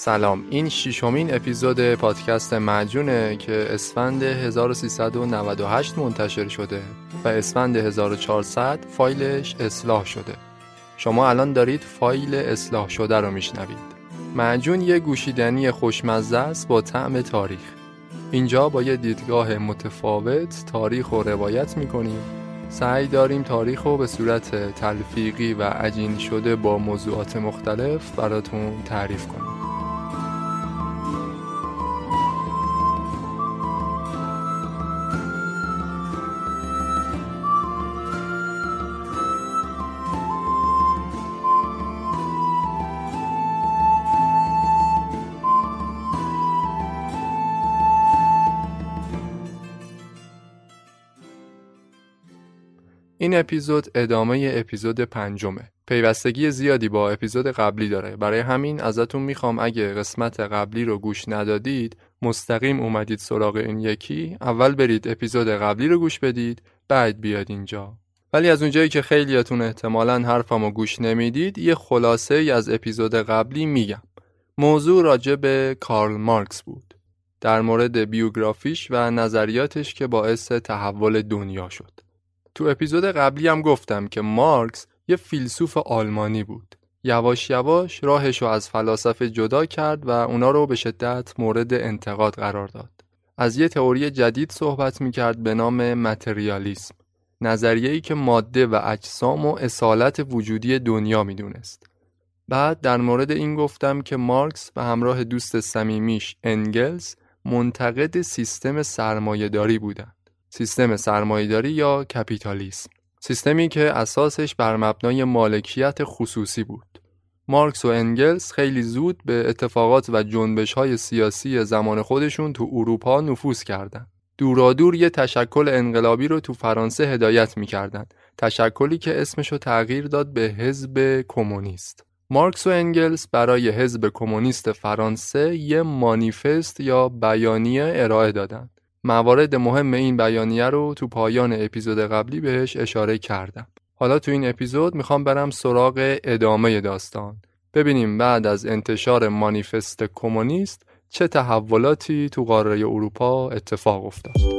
سلام. این ششمین اپیزود پادکست معجونه که اسفند 1398 منتشر شده و اسفند 1400 فایلش اصلاح شده. شما الان دارید فایل اصلاح شده رو میشنوید. معجون یه گوشیدنی خوشمزه است با طعم تاریخ. اینجا با یه دیدگاه متفاوت تاریخ رو روایت می‌کنیم. سعی داریم تاریخ رو به صورت تلفیقی و عجین شده با موضوعات مختلف براتون تعریف کنیم. اپیزود ادامه اپیزود پنجمه. پیوستگی زیادی با اپیزود قبلی داره. برای همین ازتون می‌خوام اگه قسمت قبلی رو گوش ندادید، مستقیم اومدید سراغ این یکی، اول برید اپیزود قبلی رو گوش بدید، بعد بیاد اینجا. ولی از اونجایی که خیلیاتون احتمالا حرفمو گوش نمی‌دید، یه خلاصه ای از اپیزود قبلی میگم. موضوع راجع به کارل مارکس بود. در مورد بیوگرافیش و نظریاتش که باعث تحول دنیا شد. تو اپیزود قبلی هم گفتم که مارکس یه فیلسوف آلمانی بود. یواش یواش راهش رو از فلاسفه جدا کرد و اونا رو به شدت مورد انتقاد قرار داد. از یه تئوری جدید صحبت می‌کرد به نام متریالیسم. نظریه‌ای که ماده و اجسام و اصالت وجودی دنیا می‌دونست. بعد در مورد این گفتم که مارکس به همراه دوست صمیمیش انگلز منتقد سیستم سرمایهداری بودند. سیستم سرمایهداری یا کپیتالیسم سیستمی که اساسش بر مبنای مالکیت خصوصی بود مارکس و انگلز خیلی زود به اتفاقات و جنبش های سیاسی زمان خودشون تو اروپا نفوذ کردند. دورادور یه تشکل انقلابی رو تو فرانسه هدایت می‌کردن تشکلی که اسمشو تغییر داد به حزب کمونیست مارکس و انگلز برای حزب کمونیست فرانسه یه مانیفست یا بیانیه ارائه دادند. موارد مهم این بیانیه رو تو پایان اپیزود قبلی بهش اشاره کردم. حالا تو این اپیزود می‌خوام برم سراغ ادامه داستان. ببینیم بعد از انتشار مانیفست کمونیست چه تحولاتی تو قاره اروپا اتفاق افتاد.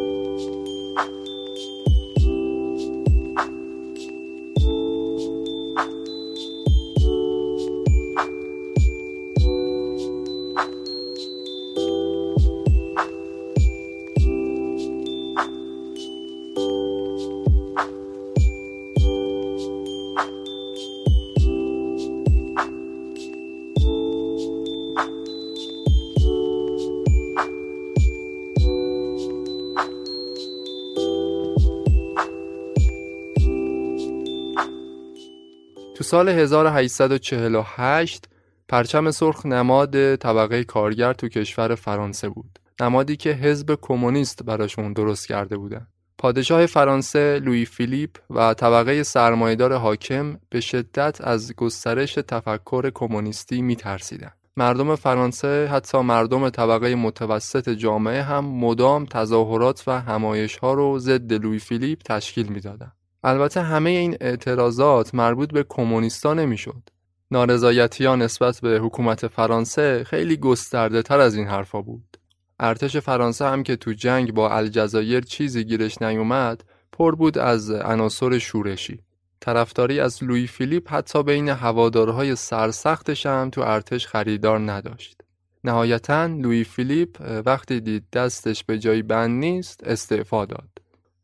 سال 1848 پرچم سرخ نماد طبقه کارگر تو کشور فرانسه بود. نمادی که حزب کمونیست براشون درست کرده بودن پادشاه فرانسه لوی فیلیپ و طبقه سرمایدار حاکم به شدت از گسترش تفکر کمونیستی میترسیدند. مردم فرانسه حتی مردم طبقه متوسط جامعه هم مدام تظاهرات و همایش ها رو ضد لوی فیلیپ تشکیل می‌دادند. البته همه این اعتراضات مربوط به کمونیستا نمی‌شد. نارضایتی ها نسبت به حکومت فرانسه خیلی گسترده تر از این حرفا بود. ارتش فرانسه هم که تو جنگ با الجزایر چیزی گیرش نیومد پر بود از عناصر شورشی. طرفداری از لوی فیلیپ حتی بین هوادارهای سرسختش هم تو ارتش خریدار نداشت. نهایتا لوی فیلیپ وقتی دید دستش به جای بند نیست استعفا داد.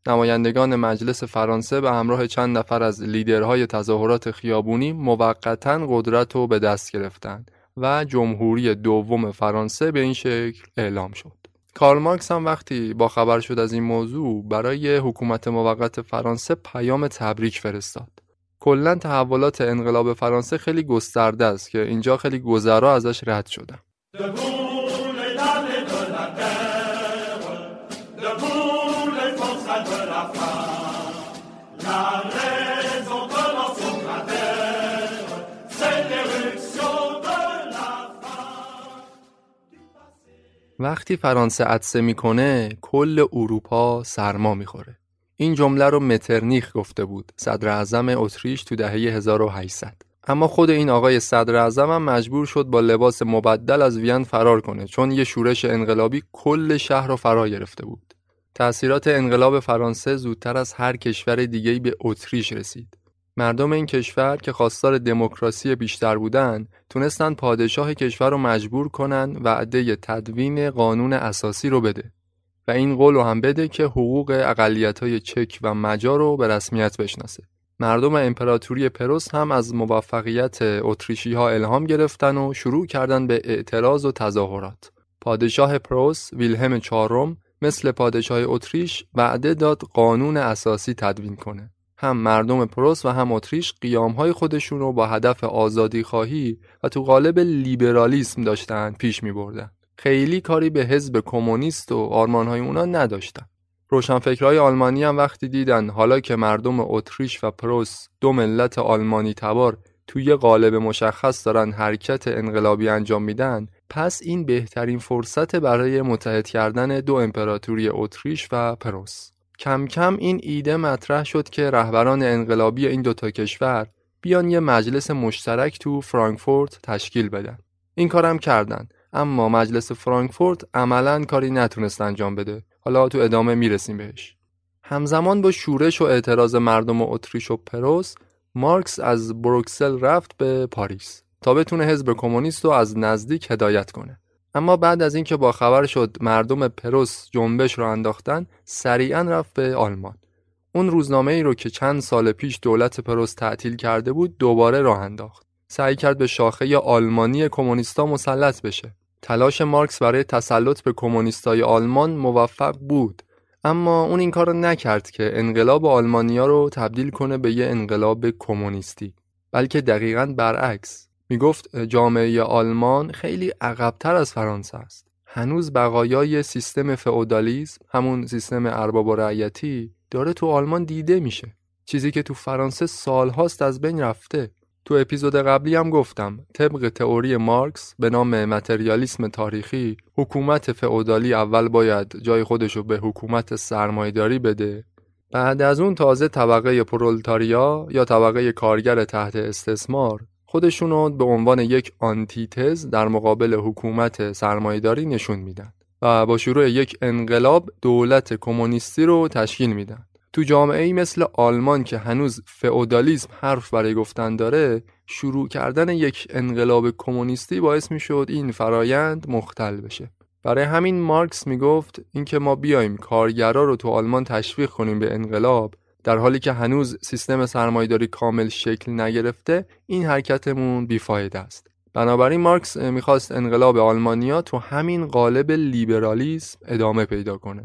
نمایندگان مجلس فرانسه به همراه چند نفر از لیدرهای تظاهرات خیابونی موقتا قدرت رو به دست گرفتند و جمهوری دوم فرانسه به این شکل اعلام شد. کارل مارکس هم وقتی با خبر شد از این موضوع برای حکومت موقت فرانسه پیام تبریک فرستاد. کلا تحولات انقلاب فرانسه خیلی گسترده است که اینجا خیلی گذرا ازش رد شدن. وقتی فرانسه عدسه می‌کنه کل اروپا سرما می‌خوره. این جمله رو مترنیخ گفته بود صدر اعظم اتریش تو دهه 1800 اما خود این آقای صدر اعظم هم مجبور شد با لباس مبدل از وین فرار کنه چون یه شورش انقلابی کل شهر رو فرا گرفته بود. تأثیرات انقلاب فرانسه زودتر از هر کشور دیگه‌ای به اتریش رسید. مردم این کشور که خواستار دموکراسی بیشتر بودن تونستن پادشاه کشور رو مجبور کنن وعده تدوین قانون اساسی رو بده. و این قول رو هم بده که حقوق اقلیت های چک و مجار رو به رسمیت بشناسه. مردم امپراتوری پروس هم از موفقیت اتریشی ها الهام گرفتن و شروع کردن به اعتراض و تظاهرات. پادشاه پروس ویلهم چهارم مثل پادشاه اتریش وعده داد قانون اساسی تدوین کنه. هم مردم پروس و هم اتریش های خودشون رو با هدف آزادی خواهی و تو قالب لیبرالیسم داشتن پیش می بردن. خیلی کاری به حزب کمونیست و های اونا نداشتن. روشنفکرهای آلمانی هم وقتی دیدن حالا که مردم اتریش و پروس دو ملت آلمانی تبار توی قالب مشخص دارن حرکت انقلابی انجام میدن پس این بهترین فرصت برای متحد کردن دو امپراتوری اتریش و پروس کم کم این ایده مطرح شد که رهبران انقلابی این دوتا کشور بیان یه مجلس مشترک تو فرانکفورت تشکیل بدن. این کارم کردن اما مجلس فرانکفورت عملا کاری نتونست انجام بده. حالا تو ادامه می‌رسیم بهش. همزمان با شورش و اعتراض مردم اتریش و پروس مارکس از بروکسل رفت به پاریس تا بتونه حزب کمونیست رو از نزدیک هدایت کنه. اما بعد از اینکه با خبر شد مردم پروس جنبش راه انداختن سریعا رفت به آلمان. اون روزنامه ای رو که چند سال پیش دولت پروس تعطیل کرده بود دوباره راه انداخت. سعی کرد به شاخه آلمانی کمونیستا مسلط بشه. تلاش مارکس برای تسلط به کمونیستای آلمان موفق بود. اما اون این کار نکرد که انقلاب آلمانیا رو تبدیل کنه به یه انقلاب کمونیستی بلکه دقیقا برعکس. می گفت جامعه آلمان خیلی عقبتر از فرانسه است. هنوز بقایای سیستم فئودالیسم همون سیستم ارباب و رعیتی داره تو آلمان دیده میشه. چیزی که تو فرانسه سالهاست از بین رفته. تو اپیزود قبلی هم گفتم طبق تئوری مارکس به نام متریالیسم تاریخی حکومت فئودالی اول باید جای خودشو به حکومت سرمایداری بده بعد از اون تازه طبقه پرولتاریا یا طبقه کارگر تحت استثمار خودشون رو به عنوان یک آنتیتز در مقابل حکومت سرمایهداری نشون میدن و با شروع یک انقلاب دولت کمونیستی رو تشکیل میدن. تو جامعه ای مثل آلمان که هنوز فئودالیسم حرف برای گفتن داره شروع کردن یک انقلاب کمونیستی باعث می‌شد این فرایند مختل بشه. برای همین مارکس می‌گفت اینکه ما بیایم کارگرا رو تو آلمان تشویق کنیم به انقلاب در حالی که هنوز سیستم سرمایداری کامل شکل نگرفته این حرکتمون بیفاید است. بنابراین مارکس می‌خواست انقلاب آلمانیا تو همین قالب لیبرالیسم ادامه پیدا کنه.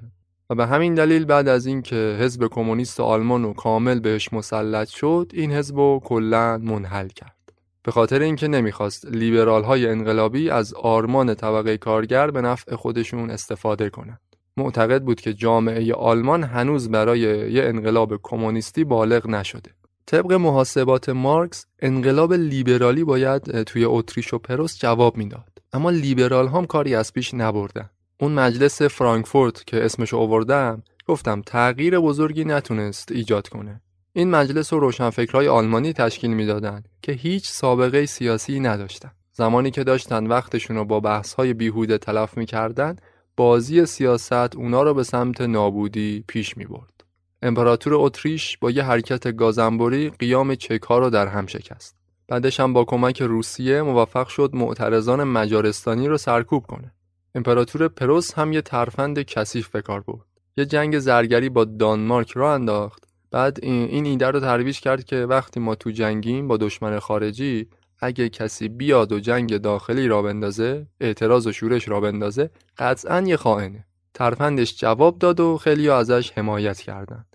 و به همین دلیل بعد از اینکه حزب کمونیست آلمان و کامل بهش مسلط شد این حزب رو کلا منحل کرد. به خاطر اینکه نمی‌خواست لیبرال های انقلابی از آرمان طبقه کارگر به نفع خودشون استفاده کنند. معتقد بود که جامعه آلمان هنوز برای یه انقلاب کمونیستی بالغ نشده. طبق محاسبات مارکس انقلاب لیبرالی باید توی اتریش و پروس جواب می‌داد. اما لیبرال هم کاری از پیش نبردن. اون مجلس فرانکفورت که اسمش آوردم گفتم تغییر بزرگی نتونست ایجاد کنه. این مجلس و روشنفکرهای آلمانی تشکیل می‌دادند که هیچ سابقه سیاسی نداشتن. زمانی که داشتن وقتشون رو با بحث‌های بیهوده تلف می‌کردن بازی سیاست اونا رو به سمت نابودی پیش می برد. امپراتور اتریش با یه حرکت گازنبوری قیام چک ها رو در هم شکست. بعدش هم با کمک روسیه موفق شد معترضان مجارستانی رو سرکوب کنه. امپراتور پروس هم یه ترفند کثیف به کار برد. یه جنگ زرگری با دانمارک را انداخت. بعد این ایده رو ترویج کرد که وقتی ما تو جنگیم با دشمن خارجی اگه کسی بیاد و جنگ داخلی را بندازه اعتراض و شورش را بندازه قطعا یه خائنه. ترفندش جواب داد و خیلی ازش حمایت کردند.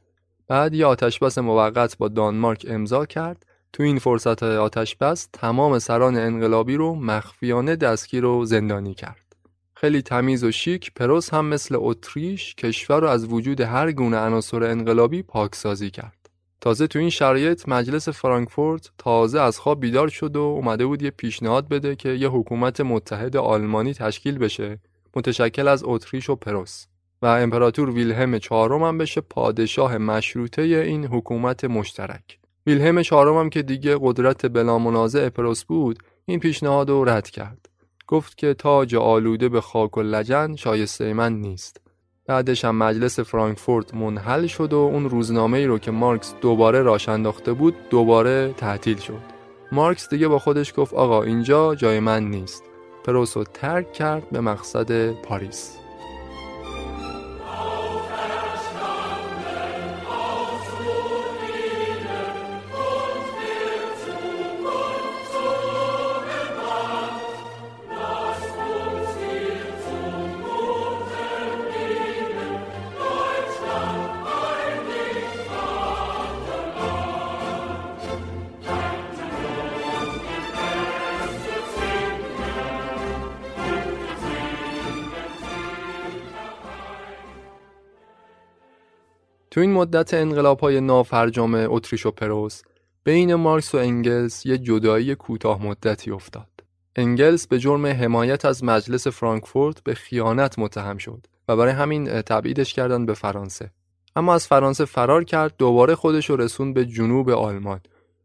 بعد یه آتشبس موقت با دانمارک امضا کرد. تو این فرصت آتشبس تمام سران انقلابی رو مخفیانه دستگیر و زندانی کرد. خیلی تمیز و شیک پروس هم مثل اتریش کشور رو از وجود هر گونه عناصر انقلابی پاکسازی کرد. تازه تو این شرایط مجلس فرانکفورت تازه از خواب بیدار شد و اومده بود یه پیشنهاد بده که یه حکومت متحد آلمانی تشکیل بشه متشکل از اتریش و پروس. و امپراتور ویلهلم چهارم هم بشه پادشاه مشروطه این حکومت مشترک. ویلهلم چهارم هم که دیگه قدرت بلا منازع پروس بود این پیشنهاد رو رد کرد. گفت که تاج آلوده به خاک و لجن شایسته من نیست. بعدش هم مجلس فرانکفورت منحل شد و اون روزنامه ای رو که مارکس دوباره راش انداخته بود دوباره تعطیل شد. مارکس دیگه با خودش گفت آقا اینجا جای من نیست. پروس رو ترک کرد به مقصد پاریس. تو این مدت انقلاب های نافرجام اتریش و پروس بین مارکس و انگلس یه جدایی کوتاه مدتی افتاد. انگلس به جرم حمایت از مجلس فرانکفورت به خیانت متهم شد و برای همین تبعیدش کردن به فرانسه. اما از فرانسه فرار کرد دوباره خودش رو رسوند به جنوب آلمان.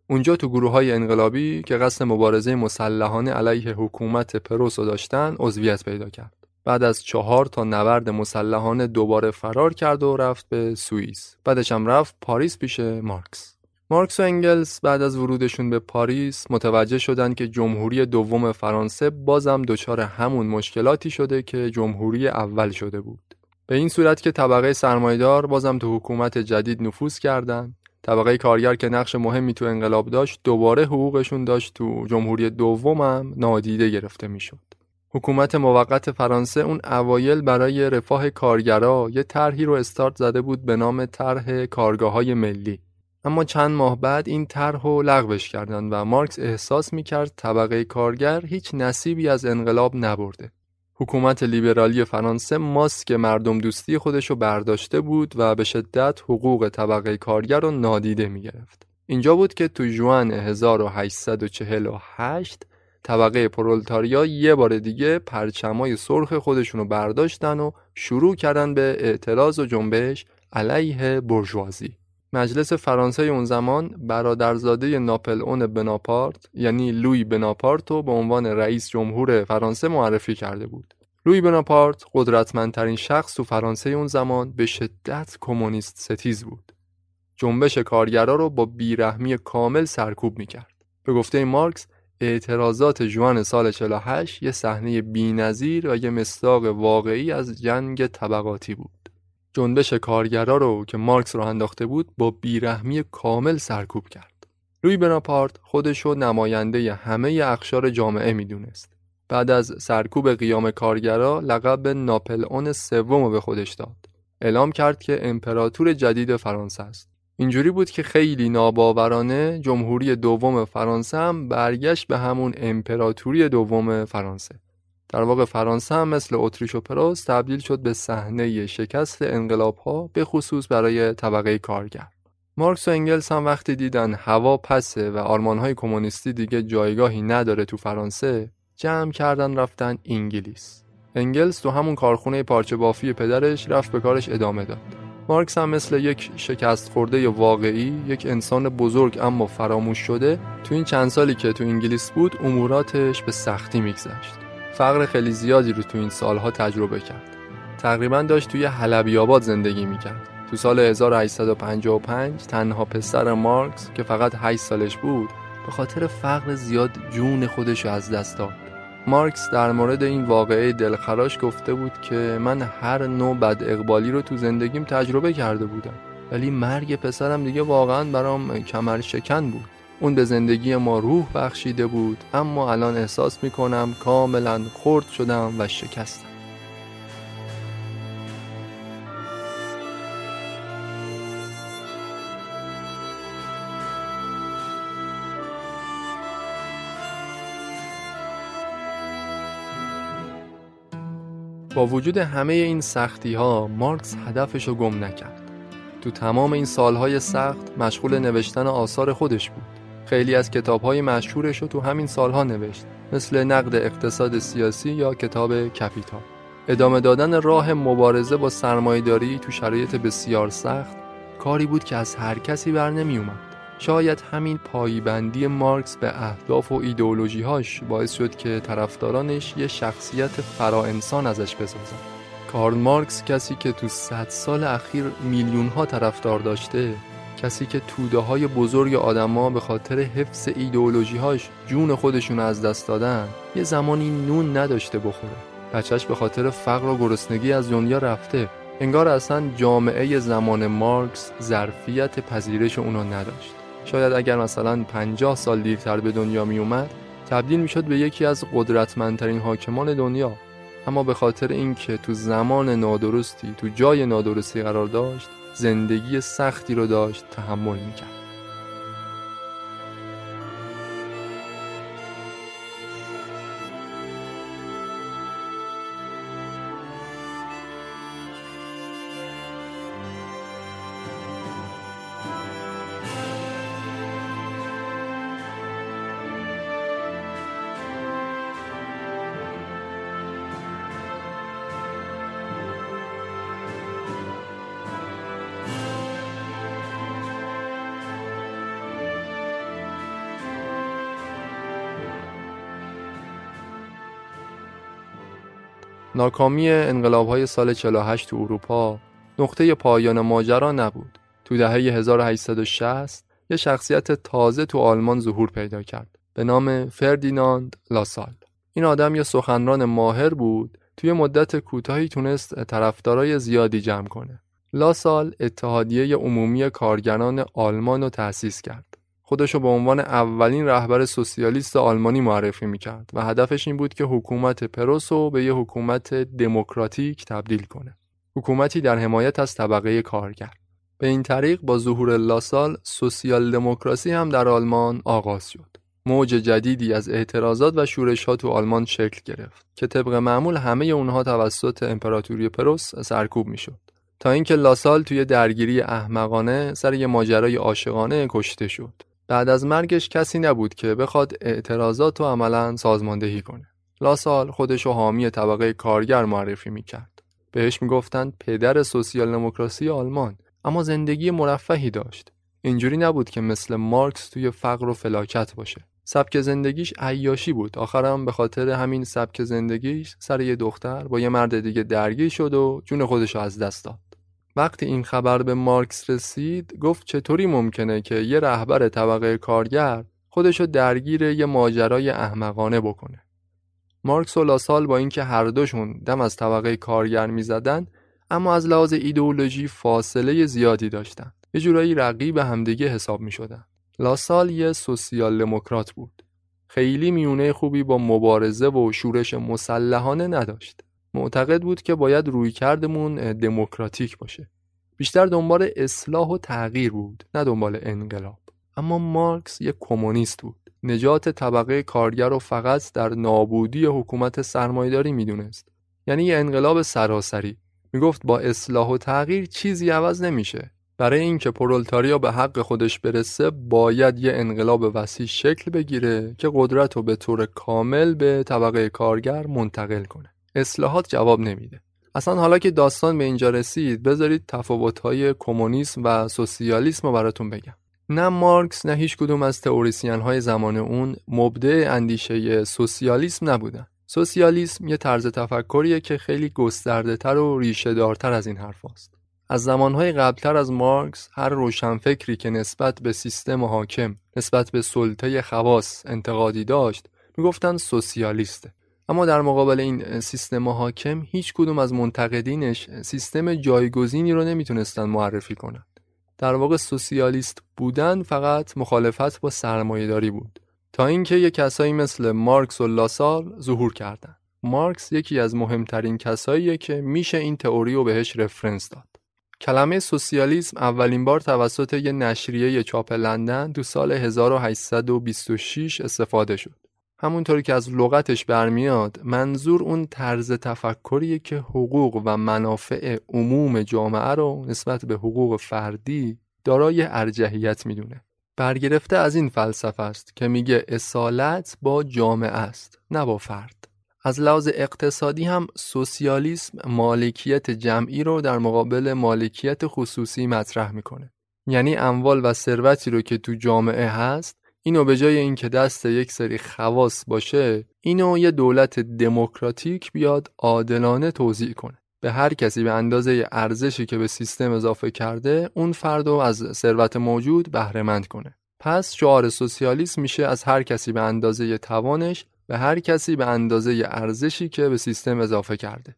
اونجا تو گروه های انقلابی که قصد مبارزه مسلحانه علیه حکومت پروس رو داشتن عضویت پیدا کرد. بعد از چهار تا نبرد مسلحانه دوباره فرار کرد و رفت به سوئیس. بعدش هم رفت پاریس پیش مارکس. مارکس و انگلس بعد از ورودشون به پاریس متوجه شدند که جمهوری دوم فرانسه بازم دچار همون مشکلاتی شده که جمهوری اول شده بود. به این صورت که طبقه سرمایدار بازم تو حکومت جدید نفوذ کردند طبقه کارگر که نقش مهمی تو انقلاب داشت دوباره حقوقشون داشت تو جمهوری دومم نادیده گرفته می‌شد. حکومت موقت فرانسه اون اوایل برای رفاه کارگرا یه طرحی رو استارت زده بود به نام طرح کارگاه های ملی. اما چند ماه بعد این طرح رو لغوش کردند و مارکس احساس می‌کرد طبقه کارگر هیچ نصیبی از انقلاب نبرده. حکومت لیبرالی فرانسه ماسک مردم دوستی خودش رو برداشته بود و به شدت حقوق طبقه کارگر رو نادیده می‌گرفت. اینجا بود که تو جوان 1848 طبقه پرولتاریا یه بار دیگه پرچمای سرخ خودشونو برداشتن و شروع کردن به اعتراض و جنبش علیه برجوازی. مجلس فرانسه اون زمان برادرزاده ناپل اون بناپارت یعنی لوی بناپارت رو به عنوان رئیس جمهور فرانسه معرفی کرده بود. لوی بناپارت قدرتمندترین شخص تو فرانسه اون زمان به شدت کمونیست ستیز بود. جنبش کارگرا رو با بیرحمی کامل سرکوب می‌کرد. به گفته مارکس اعتراضات جوان سال 48 یه صحنه بی‌نظیر و یه مصداق واقعی از جنگ طبقاتی بود. جنبش کارگرا رو که مارکس رو انداخته بود با بیرحمی کامل سرکوب کرد. روی بناپارت خودشو نماینده همه اقشار جامعه می‌دونست. بعد از سرکوب قیام کارگرا لقب ناپل اون سوم به خودش داد. اعلام کرد که امپراتور جدید فرانسه است. اینجوری بود که خیلی ناباورانه جمهوری دوم فرانسه هم برگشت به همون امپراتوری دوم فرانسه. در واقع فرانسه هم مثل اتریش و پروس تبدیل شد به صحنه شکست انقلاب ها به خصوص برای طبقه کارگر. مارکس و انگلس هم وقتی دیدن هوا پسه و آرمان های کمونیستی دیگه جایگاهی نداره تو فرانسه جمع کردن رفتن انگلیس. انگلس تو همون کارخونه پارچه بافی پدرش رفت به کارش ادامه داد. مارکس هم مثل یک شکست خورده واقعی یک انسان بزرگ اما فراموش شده تو این چند سالی که تو انگلیس بود اموراتش به سختی میگذشت. فقر خیلی زیادی رو تو این سالها تجربه کرد. تقریبا داشت توی حلبی آباد زندگی می‌کرد. تو سال 1855 تنها پسر مارکس که فقط 8 سالش بود به خاطر فقر زیاد جون خودش از دست داد. مارکس در مورد این واقعه دلخراش گفته بود که من هر نوع بد اقبالی رو تو زندگیم تجربه کرده بودم. ولی مرگ پسرم دیگه واقعا برام کمر شکن بود. اون به زندگی ما روح بخشیده بود اما الان احساس می‌کنم کاملا خرد شدم و شکستم. با وجود همه این سختی ها مارکس هدفش رو گم نکرد. تو تمام این سالهای سخت مشغول نوشتن آثار خودش بود. خیلی از کتابهای مشهورش رو تو همین سالها نوشت مثل نقد اقتصاد سیاسی یا کتاب کپیتال ادامه دادن راه مبارزه با سرمایهداری تو شرایط بسیار سخت کاری بود که از هر کسی بر نمی اومد شاید همین پایبندی مارکس به اهداف و ایدئولوژیهاش باعث شد که طرفدارانش یه شخصیت فراانسان ازش بسازن. کارل مارکس کسی که تو صد سال اخیر میلیون ها طرفدار داشته کسی که توده های بزرگ آدما به خاطر حفظ ایدئولوژیهاش جون خودشون از دست دادن یه زمانی نون نداشته بخوره. بچهش به خاطر فقر و گرسنگی از دنیا رفته. انگار اصلا جامعه زمان مارکس ظرفیت پذیرش اونو نداشت. شاید اگر مثلا 50 سال دیرتر به دنیا می اومد تبدیل می شد به یکی از قدرتمندترین حاکمان دنیا. اما به خاطر اینکه تو زمان نادرستی تو جای نادرستی قرار داشت زندگی سختی رو داشت تحمل می ناکامی انقلاب های سال 48 تو اروپا نقطه پایان ماجرا نبود. تو دهه 1860 یه شخصیت تازه تو آلمان ظهور پیدا کرد به نام فردیناند لاسال. این آدم یه سخنران ماهر بود توی مدت کوتاهی تونست طرفدارای زیادی جمع کنه. لاسال اتحادیه عمومی کارگران آلمان رو تأسیس کرد. خودشو به عنوان اولین رهبر سوسیالیست آلمانی معرفی می‌کرد و هدفش این بود که حکومت پروس رو به یه حکومت دموکراتیک تبدیل کنه. حکومتی در حمایت از طبقه کارگر. به این طریق با ظهور لاسال سوسیال دموکراسی هم در آلمان آغاز شد. موج جدیدی از اعتراضات و شورش ها تو آلمان شکل گرفت که طبق معمول همه اونها توسط امپراتوری پروس سرکوب می‌شد. تا اینکه لاسال توی درگیری احمقانه سر یه ماجرای عاشقانه کشته شد. بعد از مرگش کسی نبود که بخواد اعتراضات رو عملا سازماندهی کنه. لاسال خودش رو حامی طبقه کارگر معرفی می‌کرد. بهش می‌گفتند پدر سوسیال دموکراسی آلمان اما زندگی مرفهی داشت. اینجوری نبود که مثل مارکس توی فقر و فلاکت باشه. سبک زندگیش عیاشی بود. آخرم به خاطر همین سبک زندگیش سر یه دختر با یه مرد دیگه درگیر شد و جون خودش از دست داد. وقتی این خبر به مارکس رسید گفت چطوری ممکنه که یه رهبر طبقه کارگر خودشو درگیر یه ماجرای احمقانه بکنه؟ مارکس و لاسال با اینکه هر دوشون دم از طبقه کارگر می‌زدن اما از لحاظ ایدئولوژی فاصله زیادی داشتن. یه جورایی رقیب همدیگه حساب می شدن. لاسال یه سوسیال دموکرات بود. خیلی میونه خوبی با مبارزه و شورش مسلحانه نداشت. معتقد بود که باید روی کردمون دموکراتیک باشه. بیشتر دنبال اصلاح و تغییر بود نه دنبال انقلاب. اما مارکس یک کمونیست بود. نجات طبقه کارگر رو فقط در نابودی حکومت سرمایداری می‌دونست. یعنی یه انقلاب سراسری. می‌گفت با اصلاح و تغییر چیزی عوض نمیشه. برای اینکه پرولتاریا به حق خودش برسه باید یه انقلاب وسیع شکل بگیره که قدرت رو به طور کامل به طبقه کارگر منتقل کنه. اصلاحات جواب نمیده. اصلا حالا که داستان به اینجا رسید بذارید تفاوت‌های کمونیسم و سوسیالیسم رو براتون بگم. نه مارکس نه هیچ کدوم از تئوریسین های زمان اون مبدع اندیشه سوسیالیسم نبودن. سوسیالیسم یه طرز تفکریه که خیلی گسترده تر و ریشه دارتر از این حرف هست. از زمانهای قبلتر از مارکس هر روشنفکری که نسبت به سیستم حاکم نسبت به سلطه خواص انتقادی داشت می‌گفتن سوسیالیسته. اما در مقابل این سیستم حاکم هیچ کدوم از منتقدینش سیستم جایگزینی رو نمی‌تونستن معرفی کنن در واقع سوسیالیست بودن فقط مخالفت با سرمایهداری بود تا اینکه یک کسایی مثل مارکس و لاسال ظهور کردند. مارکس یکی از مهمترین کساییه که میشه این تئوری رو بهش رفرنس داد. کلمه سوسیالیسم اولین بار توسط یه نشریه چاپ لندن تو سال 1826 استفاده شد. همونطوری که از لغتش برمیاد منظور اون طرز تفکریه که حقوق و منافع عموم جامعه رو نسبت به حقوق فردی دارای ارجحیت می‌دونه. برگرفته از این فلسفه است که میگه اصالت با جامعه است نه با فرد از لحاظ اقتصادی هم سوسیالیسم مالکیت جمعی رو در مقابل مالکیت خصوصی مطرح می‌کنه یعنی اموال و ثروتی رو که تو جامعه هست اینو به جای اینکه دست یک سری خواص باشه اینو یه دولت دموکراتیک بیاد عادلانه توضیح کنه. به هر کسی به اندازه ارزشی که به سیستم اضافه کرده اون فرد رو از ثروت موجود بهره کنه. پس شعار سوسیالیسم میشه از هر کسی به اندازه توانش به هر کسی به اندازه ارزشی که به سیستم اضافه کرده.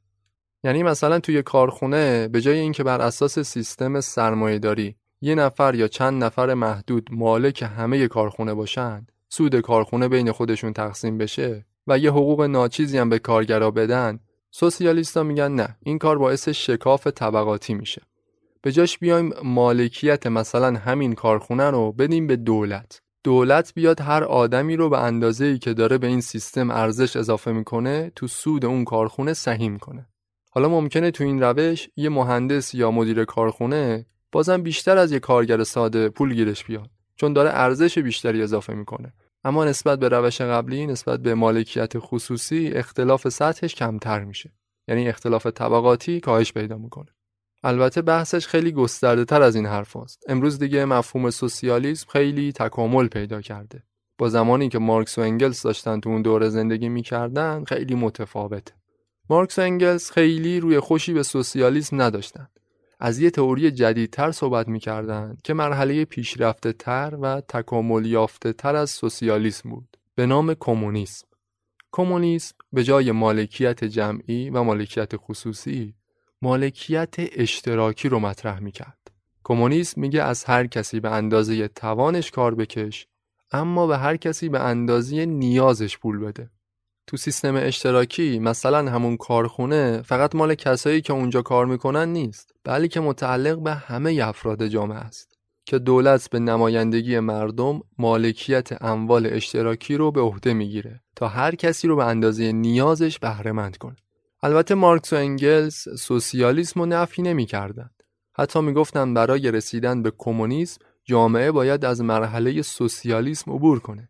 یعنی مثلا توی کارخونه به جای اینکه بر اساس سیستم سرمایه داری یه نفر یا چند نفر محدود مالک همه کارخونه باشند سود کارخونه بین خودشون تقسیم بشه و یه حقوق ناچیزی هم به کارگرا بدن سوسیالیستا میگن نه این کار باعث شکاف طبقاتی میشه. به جاش بیایم مالکیت مثلا همین کارخونه رو بدیم به دولت. دولت بیاد هر آدمی رو به اندازه ای که داره به این سیستم ارزش اضافه می‌کنه تو سود اون کارخونه سهیم کنه. حالا ممکنه تو این روش یه مهندس یا مدیر کارخونه بازم بیشتر از یه کارگر ساده پول گیرش بیاد. چون داره ارزش بیشتری اضافه می‌کنه. اما نسبت به روش قبلی نسبت به مالکیت خصوصی اختلاف سطحش کمتر میشه. یعنی اختلاف طبقاتی کاهش پیدا می‌کنه. البته بحثش خیلی گسترده تر از این حرف هست. امروز دیگه مفهوم سوسیالیسم خیلی تکامل پیدا کرده. با زمانی که مارکس و انگلس داشتن تو اون دوره زندگی می‌کردن خیلی متفاوته. مارکس و انگلس خیلی روی خوشی به سوسیالیسم نداشتن. از یه تئوری جدیدتر صحبت می‌کردند که مرحله پیشرفته تر و تکامل یافته تر از سوسیالیسم بود به نام کمونیسم. کمونیسم به جای مالکیت جمعی و مالکیت خصوصی مالکیت اشتراکی رو مطرح می‌کرد. کمونیسم میگه از هر کسی به اندازه توانش کار بکش اما به هر کسی به اندازه نیازش پول بده. تو سیستم اشتراکی مثلا همون کارخونه فقط مال کسایی که اونجا کار می‌کنن نیست. بلکه متعلق به همه افراد جامعه است. که دولت به نمایندگی مردم مالکیت اموال اشتراکی رو به عهده می‌گیره تا هر کسی رو به اندازه نیازش بهره کنه. البته مارکس و انگلس سوسیالیسم رو نفی نمی‌کردند حتی می‌گفتند برای رسیدن به کمونیسم جامعه باید از مرحله سوسیالیسم عبور کنه.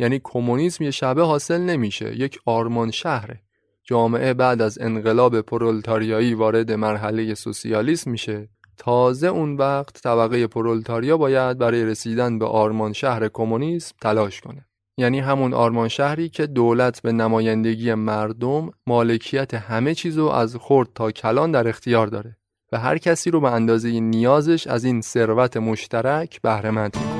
یعنی کمونیسم یه شبه حاصل نمیشه یک آرمان شهره. جامعه بعد از انقلاب پرولتاریایی وارد مرحله سوسیالیسم میشه. تازه اون وقت طبقه پرولتاریا باید برای رسیدن به آرمان شهر کمونیسم تلاش کنه. یعنی همون آرمان شهری که دولت به نمایندگی مردم مالکیت همه چیزو از خرد تا کلان در اختیار داره و هر کسی رو به اندازه نیازش از این ثروت مشترک بهره مند می‌کنه.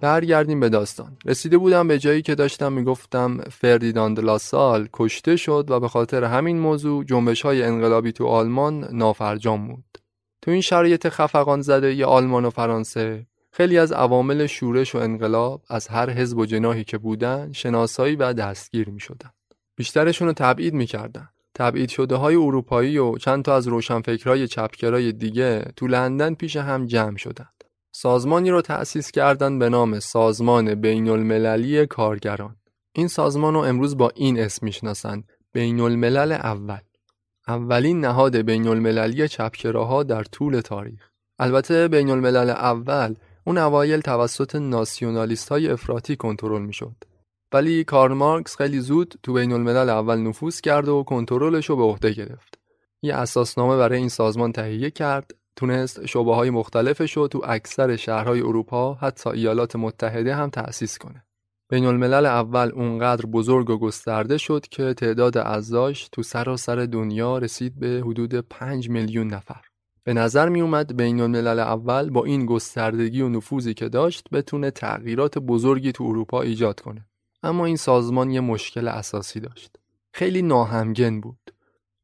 برگردیم به داستان رسیده بودم به جایی که داشتم می‌گفتم فردیناند لاسال کشته شد و به خاطر همین موضوع جنبش های انقلابی تو آلمان نافرجام بود تو این شرایط خفقان زده ی آلمان و فرانسه خیلی از عوامل شورش و انقلاب از هر حزب و جناحی که بودن شناسایی و دستگیر می شدن. بیشترشون رو تبعید می. تبعید شده های اروپایی و چند تا از روشنفکرهای چپگرای دیگه تو لندن پیش هم جمع شدند. سازمانی رو تأسیس کردند به نام سازمان بین المللی کارگران. این سازمان رو امروز با این اسم می‌شناسند بین الملل اول. اولین نهاد بین المللی چپگراها در طول تاریخ. البته بین الملل اول اون اوایل توسط ناسیونالیست های افراطی کنترل می‌شد. ولی کارل مارکس خیلی زود تو بین الملل اول نفوذ کرد و کنترلش رو به عهده گرفت. یه اساسنامه برای این سازمان تهیه کرد تونست شعبه های مختلفش رو تو اکثر شهرهای اروپا حتی ایالات متحده هم تأسیس کنه. بین الملل اول اونقدر بزرگ و گسترده شد که تعداد اعضاش تو سراسر دنیا رسید به حدود 5 میلیون نفر. به نظر می اومد بین الملل اول با این گستردگی و نفوذی که داشت بتونه تغییرات بزرگی تو اروپا ایجاد کنه. اما این سازمان یه مشکل اساسی داشت. خیلی ناهمگن بود.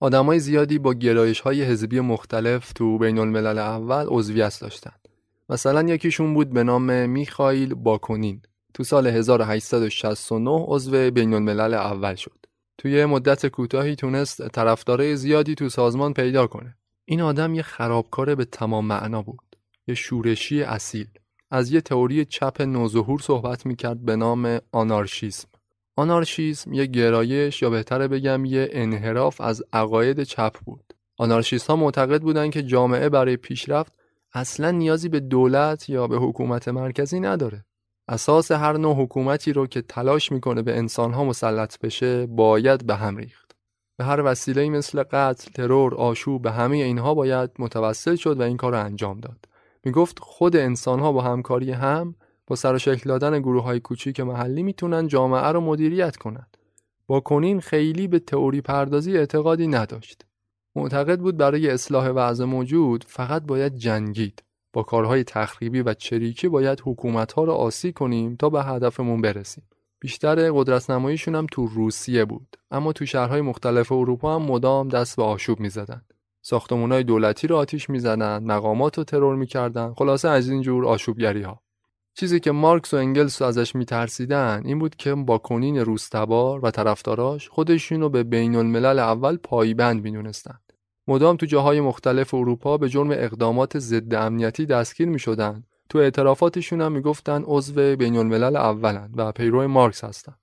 آدمای زیادی با گرایش های حزبی مختلف تو بین الملل اول عضویت داشتند. مثلا یکیشون بود به نام میخائیل باکونین. تو سال 1869 عضو بین الملل اول شد. توی مدت کوتاهی تونست طرفدارای زیادی تو سازمان پیدا کنه. این آدم یه خرابکار به تمام معنا بود. یه شورشی اصیل. از یه تئوری چپ نوظهور صحبت می‌کرد به نام آنارشیسم. آنارشیسم یه گرایش یا بهتره بگم یه انحراف از عقاید چپ بود. آنارشیست ها معتقد بودند که جامعه برای پیشرفت اصلا نیازی به دولت یا به حکومت مرکزی نداره. اساس هر نوع حکومتی رو که تلاش می‌کنه به انسانها مسلط بشه باید به هم ریخت. به هر وسیله مثل قتل، ترور، آشوب به همه اینها باید متوسل شد و این کار رو انجام داد. می‌گفت خود انسانها با همکاری هم با سر و شکل دادن گروه های کوچیک محلی می‌تونن جامعه رو مدیریت کنند. با کنین خیلی به تئوری پردازی اعتقادی نداشت. معتقد بود برای اصلاح وضع موجود فقط باید جنگید. با کارهای تخریبی و چریکی باید حکومت ها رو آسی کنیم تا به هدفمون برسیم. بیشتر قدرت نماییشون هم تو روسیه بود اما تو شهرهای مختلف اروپا هم مدام دست به آشوب می‌زدند. ساختمانهای دولتی رو آتیش می‌زدند، مقامات رو ترور می‌کردند. خلاصه از این جور آشوبگری. چیزی که مارکس و انگلس ازش میترسیدن این بود که با کنین روستبار و طرفداراش خودشون رو به بین الملل اول پایبند می‌دونستند. مدام تو جاهای مختلف اروپا به جرم اقدامات ضد امنیتی دستگیر می‌شدند. تو اعترافاتشون هم می‌گفتن عضو بین الملل اولن و پیرو مارکس هستند.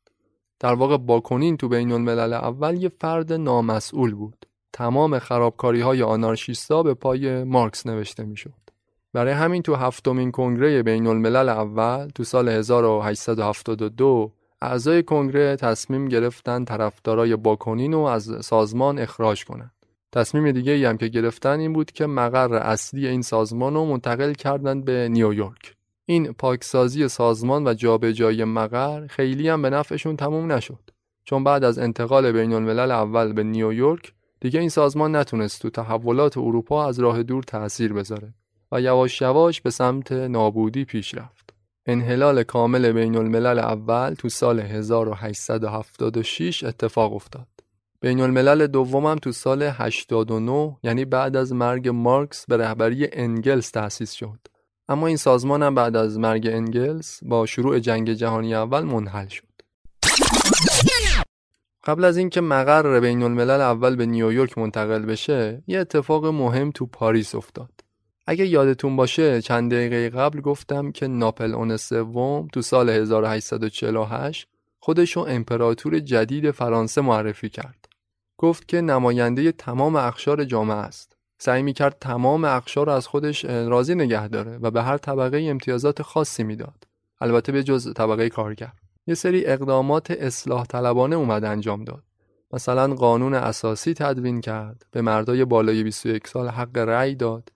در واقع باکنین تو بین الملل اول یه فرد نامسئول بود. تمام خرابکاری های آنارشیستا به پای مارکس نوشته می‌شد. برای همین تو هفتمین کنگره بین الملل اول تو سال 1872 اعضای کنگره تصمیم گرفتن طرفدارای باکنین رو از سازمان اخراج کنند. تصمیم دیگه ای هم که گرفتن این بود که مقر اصلی این سازمان رو منتقل کردند به نیویورک. این پاکسازی سازمان و جابجایی مقر خیلی هم به نفعشون تموم نشد. چون بعد از انتقال بین الملل اول به نیویورک دیگه این سازمان نتونست تو تحولات اروپا از راه دور تأثیر بذاره و یواش یواش به سمت نابودی پیش رفت. انحلال کامل بین الملل اول تو سال 1876 اتفاق افتاد. بین الملل دومم تو سال 89 یعنی بعد از مرگ مارکس به رهبری انگلس تأسیس شد. اما این سازمان هم بعد از مرگ انگلس با شروع جنگ جهانی اول منحل شد قبل از اینکه مقر بین الملل اول به نیویورک منتقل بشه یه اتفاق مهم تو پاریس افتاد اگه یادتون باشه چند دقیقه قبل گفتم که ناپل اون سوم تو سال 1848 خودشو امپراتور جدید فرانسه معرفی کرد. گفت که نماینده تمام اخشار جامعه است. سعی می کرد تمام اخشار رو از خودش راضی نگه داره و به هر طبقه امتیازات خاصی می‌داد. البته به جز طبقه کارگر. یه سری اقدامات اصلاح طلبانه اومد انجام داد. مثلا قانون اساسی تدوین کرد، به مردای بالای 21 سال حق رأی داد،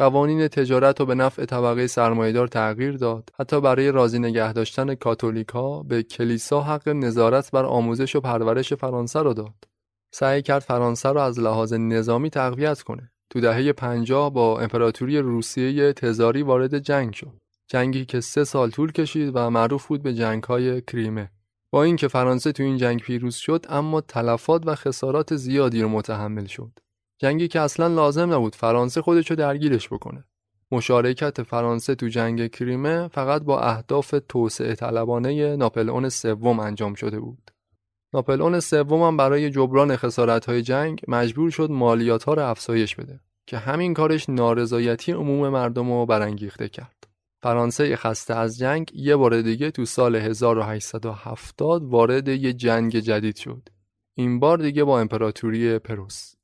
قوانین تجارت رو به نفع طبقه سرمایهدار تغییر داد. حتی برای راضی نگه داشتن کاتولیکا به کلیسا حق نظارت بر آموزش و پرورش فرانسه رو داد. سعی کرد فرانسه رو از لحاظ نظامی تقویت کنه. تو دهه 50 با امپراتوری روسیه تزاری وارد جنگ شد. جنگی که سه سال طول کشید و معروف بود به جنگ های کریمه. با اینکه فرانسه تو این جنگ پیروز شد اما تلفات و خسارات زیادی رو متحمل شد. جنگی که اصلا لازم نبود فرانسه خودشو درگیرش بکنه. مشارکت فرانسه تو جنگ کریمه فقط با اهداف توسعه طلبانه ناپلئون سوم انجام شده بود. ناپلئون سوم هم برای جبران های جنگ مجبور شد مالیات ها رو افزایش بده که همین کارش نارضایتی عموم مردم رو برانگیخته کرد. فرانسه خسته از جنگ یه بار دیگه تو سال 1870 وارد یه جنگ جدید شد. این بار دیگه با امپراتوری پروس.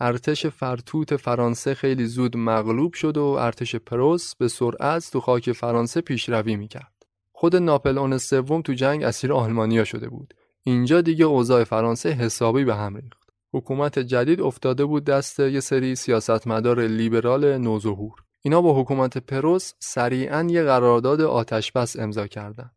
ارتش فرتوت فرانسه خیلی زود مغلوب شد و ارتش پروس به سرعت تو خاک فرانسه پیشروی می‌کرد. خود ناپلئون سوم تو جنگ اسیر آلمانیا شده بود. اینجا دیگه اوضاع فرانسه حسابی به هم ریخت. حکومت جدید افتاده بود دست یه سری سیاستمدار لیبرال نوظهور. اینا با حکومت پروس سریعا یه قرارداد آتش بس امضا کردند.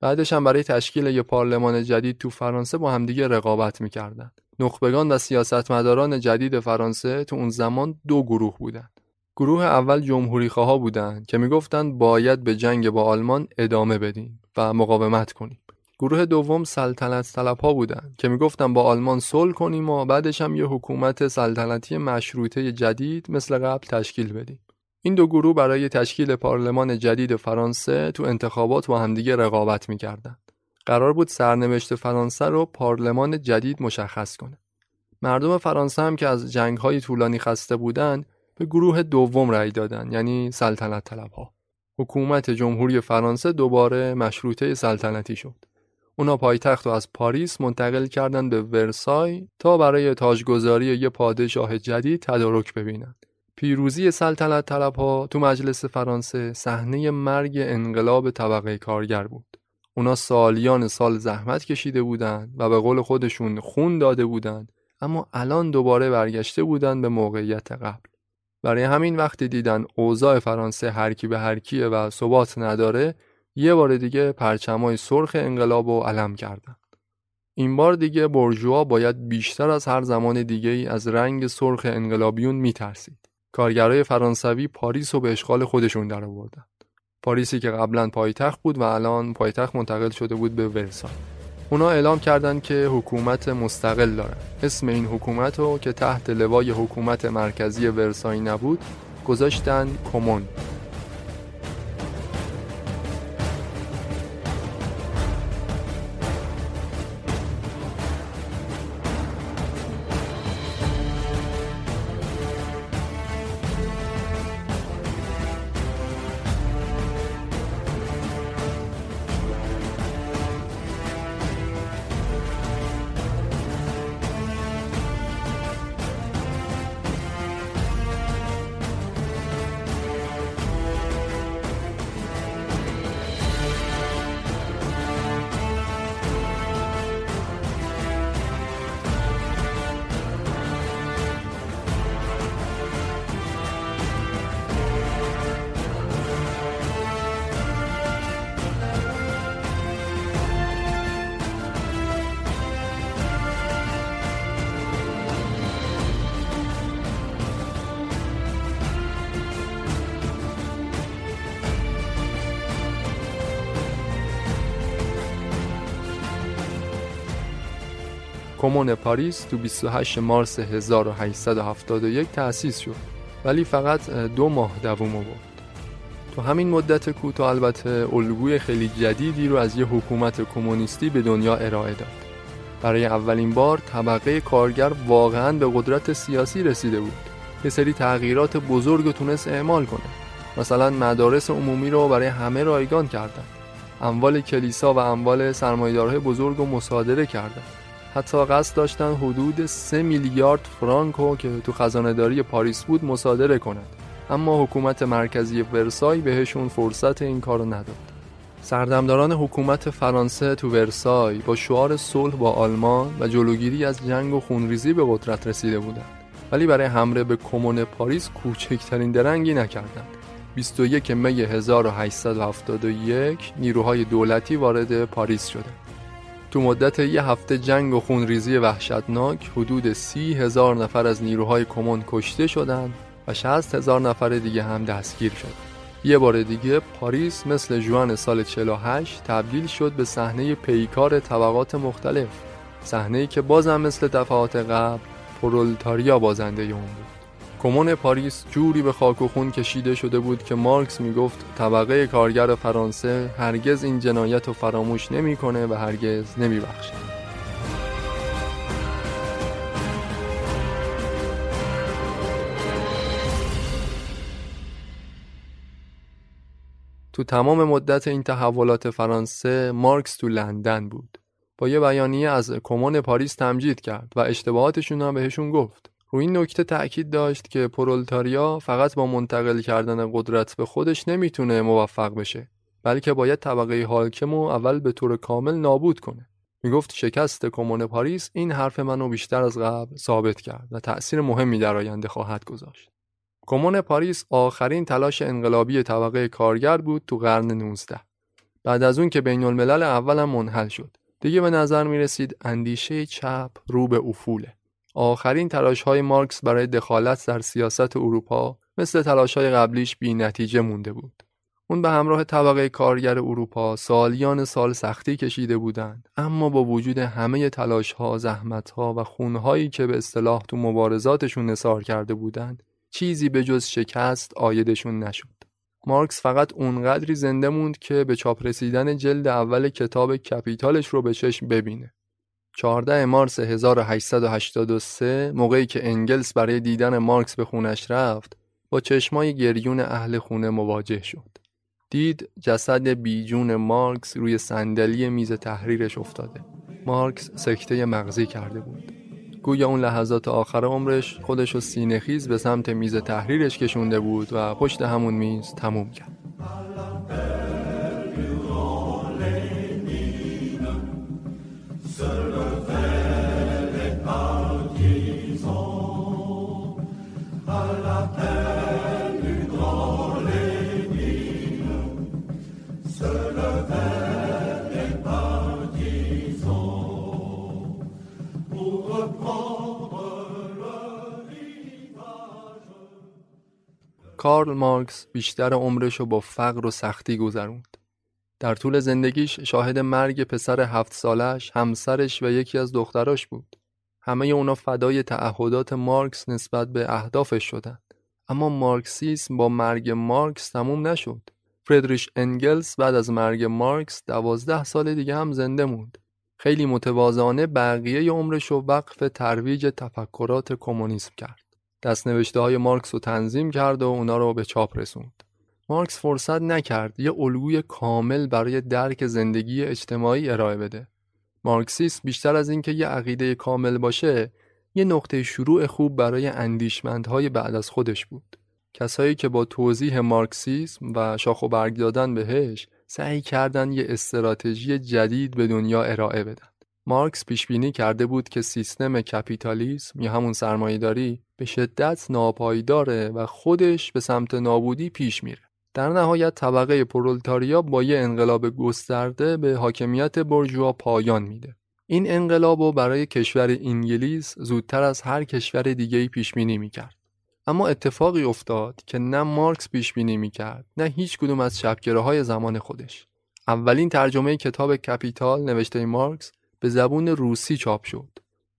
بعدش هم برای تشکیل یه پارلمان جدید تو فرانسه با همدیگه رقابت می‌کردند. نخبگان و سیاستمداران جدید فرانسه تو اون زمان دو گروه بودند. گروه اول جمهوری خواه بودند که می‌گفتند باید به جنگ با آلمان ادامه بدیم و مقاومت کنیم. گروه دوم سلطنت طلب ها بودند که می‌گفتند با آلمان صلح کنیم و بعدش هم یه حکومت سلطنتی مشروطه جدید مثل قبل تشکیل بدیم. این دو گروه برای تشکیل پارلمان جدید فرانسه تو انتخابات با همدیگه رقابت می‌کردند. قرار بود سرنوشت فرانسه رو پارلمان جدید مشخص کنه. مردم فرانسه هم که از جنگ های طولانی خسته بودند به گروه دوم رأی دادن یعنی سلطنت طلب ها. حکومت جمهوری فرانسه دوباره مشروطه سلطنتی شد. اونا پایتخت رو از پاریس منتقل کردن به ورسای تا برای تاجگذاری یه پادشاه جدید تدارک ببینن. پیروزی سلطنت طلب ها تو مجلس فرانسه صحنه مرگ انقلاب طبقه کارگر بود. اونا سالیان سال زحمت کشیده بودند و به قول خودشون خون داده بودند اما الان دوباره برگشته بودند به موقعیت قبل. برای همین وقتی دیدن اوضاع فرانسه هرکی به هرکیه و ثبات نداره یه بار دیگه پرچمای سرخ انقلاب و علم کردند این بار دیگه برجوا باید بیشتر از هر زمان دیگه ای از رنگ سرخ انقلابیون میترسید. کارگرای فرانسوی پاریس رو به اشغال خودشون درآوردن. پاریسی که قبلا پایتخت بود و الان پایتخت منتقل شده بود به ورسای اونا اعلام کردند که حکومت مستقل دارن. اسم این حکومت رو که تحت لوای حکومت مرکزی ورسای نبود گذاشتن کمون. کمون پاریس تو 28 مارس 1871 تأسیس شد. ولی فقط دو ماه دوام آورد تو همین مدت کوتاه البته الگوی خیلی جدیدی رو از یه حکومت کمونیستی به دنیا ارائه داد. برای اولین بار طبقه کارگر واقعا به قدرت سیاسی رسیده بود یه سری تغییرات بزرگ رو تونست اعمال کنه. مثلا مدارس عمومی رو برای همه رایگان کردن. اموال کلیسا و اموال سرمایه‌دارهای بزرگ رو مصادره کردن. حتی قصد داشتن حدود 3 میلیارد فرانکو که تو خزانهداری پاریس بود مصادره کنند. اما حکومت مرکزی ورسای بهشون فرصت این کارو نداد. سردمداران حکومت فرانسه تو ورسای با شعار صلح با آلمان و جلوگیری از جنگ و خونریزی به قدرت رسیده بودند. ولی برای حمله به کمون پاریس کوچکترین درنگی نکردند. 21 می 1871 نیروهای دولتی وارد پاریس شدند. تو مدت یه هفته جنگ و خونریزی وحشتناک حدود سی هزار نفر از نیروهای کمون کشته شدند و 60 هزار نفر دیگه هم دستگیر شد. یه بار دیگه پاریس مثل جوان سال 48 تبدیل شد به صحنه پیکار طبقات مختلف صحنه‌ای که بازم مثل دفعات قبل پرولتاریا بازنده اون بود کمون پاریس جوری به خاک و خون کشیده شده بود که مارکس می‌گفت طبقه کارگر فرانسه هرگز این جنایت رو فراموش نمی‌کنه و هرگز نمیبخشه. تو تمام مدت این تحولات فرانسه مارکس تو لندن بود. با یه بیانیه از کمون پاریس تمجید کرد و اشتباهاتشون هم بهشون گفت. رو این نکته تأکید داشت که پرولتاریا فقط با منتقل کردن قدرت به خودش نمی‌تونه موفق بشه بلکه باید طبقه حاکم و اول به طور کامل نابود کنه. می‌گفت شکست کمون پاریس این حرف منو بیشتر از قبل ثابت کرد و تأثیر مهمی در آینده خواهد گذاشت. کمون پاریس آخرین تلاش انقلابی طبقه کارگر بود تو قرن 19 بعد از اون که بین الملل اولم منحل شد. دیگه به نظر می رسید اندیشه چپ رو به افوله. آخرین تلاش های مارکس برای دخالت در سیاست اروپا مثل تلاش های قبلیش بی نتیجه مونده بود. اون به همراه طبقه کارگر اروپا سالیان سال سختی کشیده بودند اما با وجود همه تلاش ها، زحمت ها و خونهایی که به اصطلاح تو مبارزاتشون نثار کرده بودند چیزی به جز شکست آیدشون نشد. مارکس فقط اونقدری زنده موند که به چاپ رسیدن جلد اول کتاب کپیتالش رو به چشم ببینه. 14 مارس 1883 موقعی که انگلس برای دیدن مارکس به خونش رفت با چشمای گریون اهل خونه مواجه شد. دید جسد بیجون مارکس روی صندلی میز تحریرش افتاده. مارکس سکته مغزی کرده بود. گویا اون لحظات آخر عمرش خودش و سینهخیز به سمت میز تحریرش کشونده بود و پشت همون میز تموم کرد. کارل مارکس بیشتر عمرش رو با فقر و سختی گذروند. در طول زندگیش شاهد مرگ پسر هفت سالش، همسرش و یکی از دختراش بود. همه اونا فدای تعهدات مارکس نسبت به اهدافش شدند. اما مارکسیسم با مرگ مارکس تموم نشد. فردریش انگلس بعد از مرگ مارکس دوازده سال دیگه هم زنده موند. خیلی متوازانه بقیه عمرش رو وقف ترویج تفکرات کمونیسم کرد. دستنوشته های مارکس رو تنظیم کرد و اونا رو به چاپ رسوند. مارکس فرصت نکرد یه الگوی کامل برای درک زندگی اجتماعی ارائه بده. مارکسیسم بیشتر از اینکه یه عقیده کامل باشه، یه نقطه شروع خوب برای اندیشمندهای بعد از خودش بود. کسایی که با توضیح مارکسیسم و شاخ و برگ دادن بهش سعی کردن یه استراتژی جدید به دنیا ارائه بدن. مارکس پیش بینی کرده بود که سیستم کپیتالیسم یا همون سرمایهداری به شدت ناپایداره و خودش به سمت نابودی پیش میره. در نهایت طبقه پرولتاریا با یه انقلاب گسترده به حاکمیت برجوا پایان میده. این انقلاب برای کشور انگلیس زودتر از هر کشور دیگه‌ای پیش بینی می‌کرد. اما اتفاقی افتاد که نه مارکس پیش بینی می‌کرد نه هیچ کدوم از های زمان خودش. اولین ترجمه کتاب کپیتال نوشته مارکس به زبون روسی چاپ شد.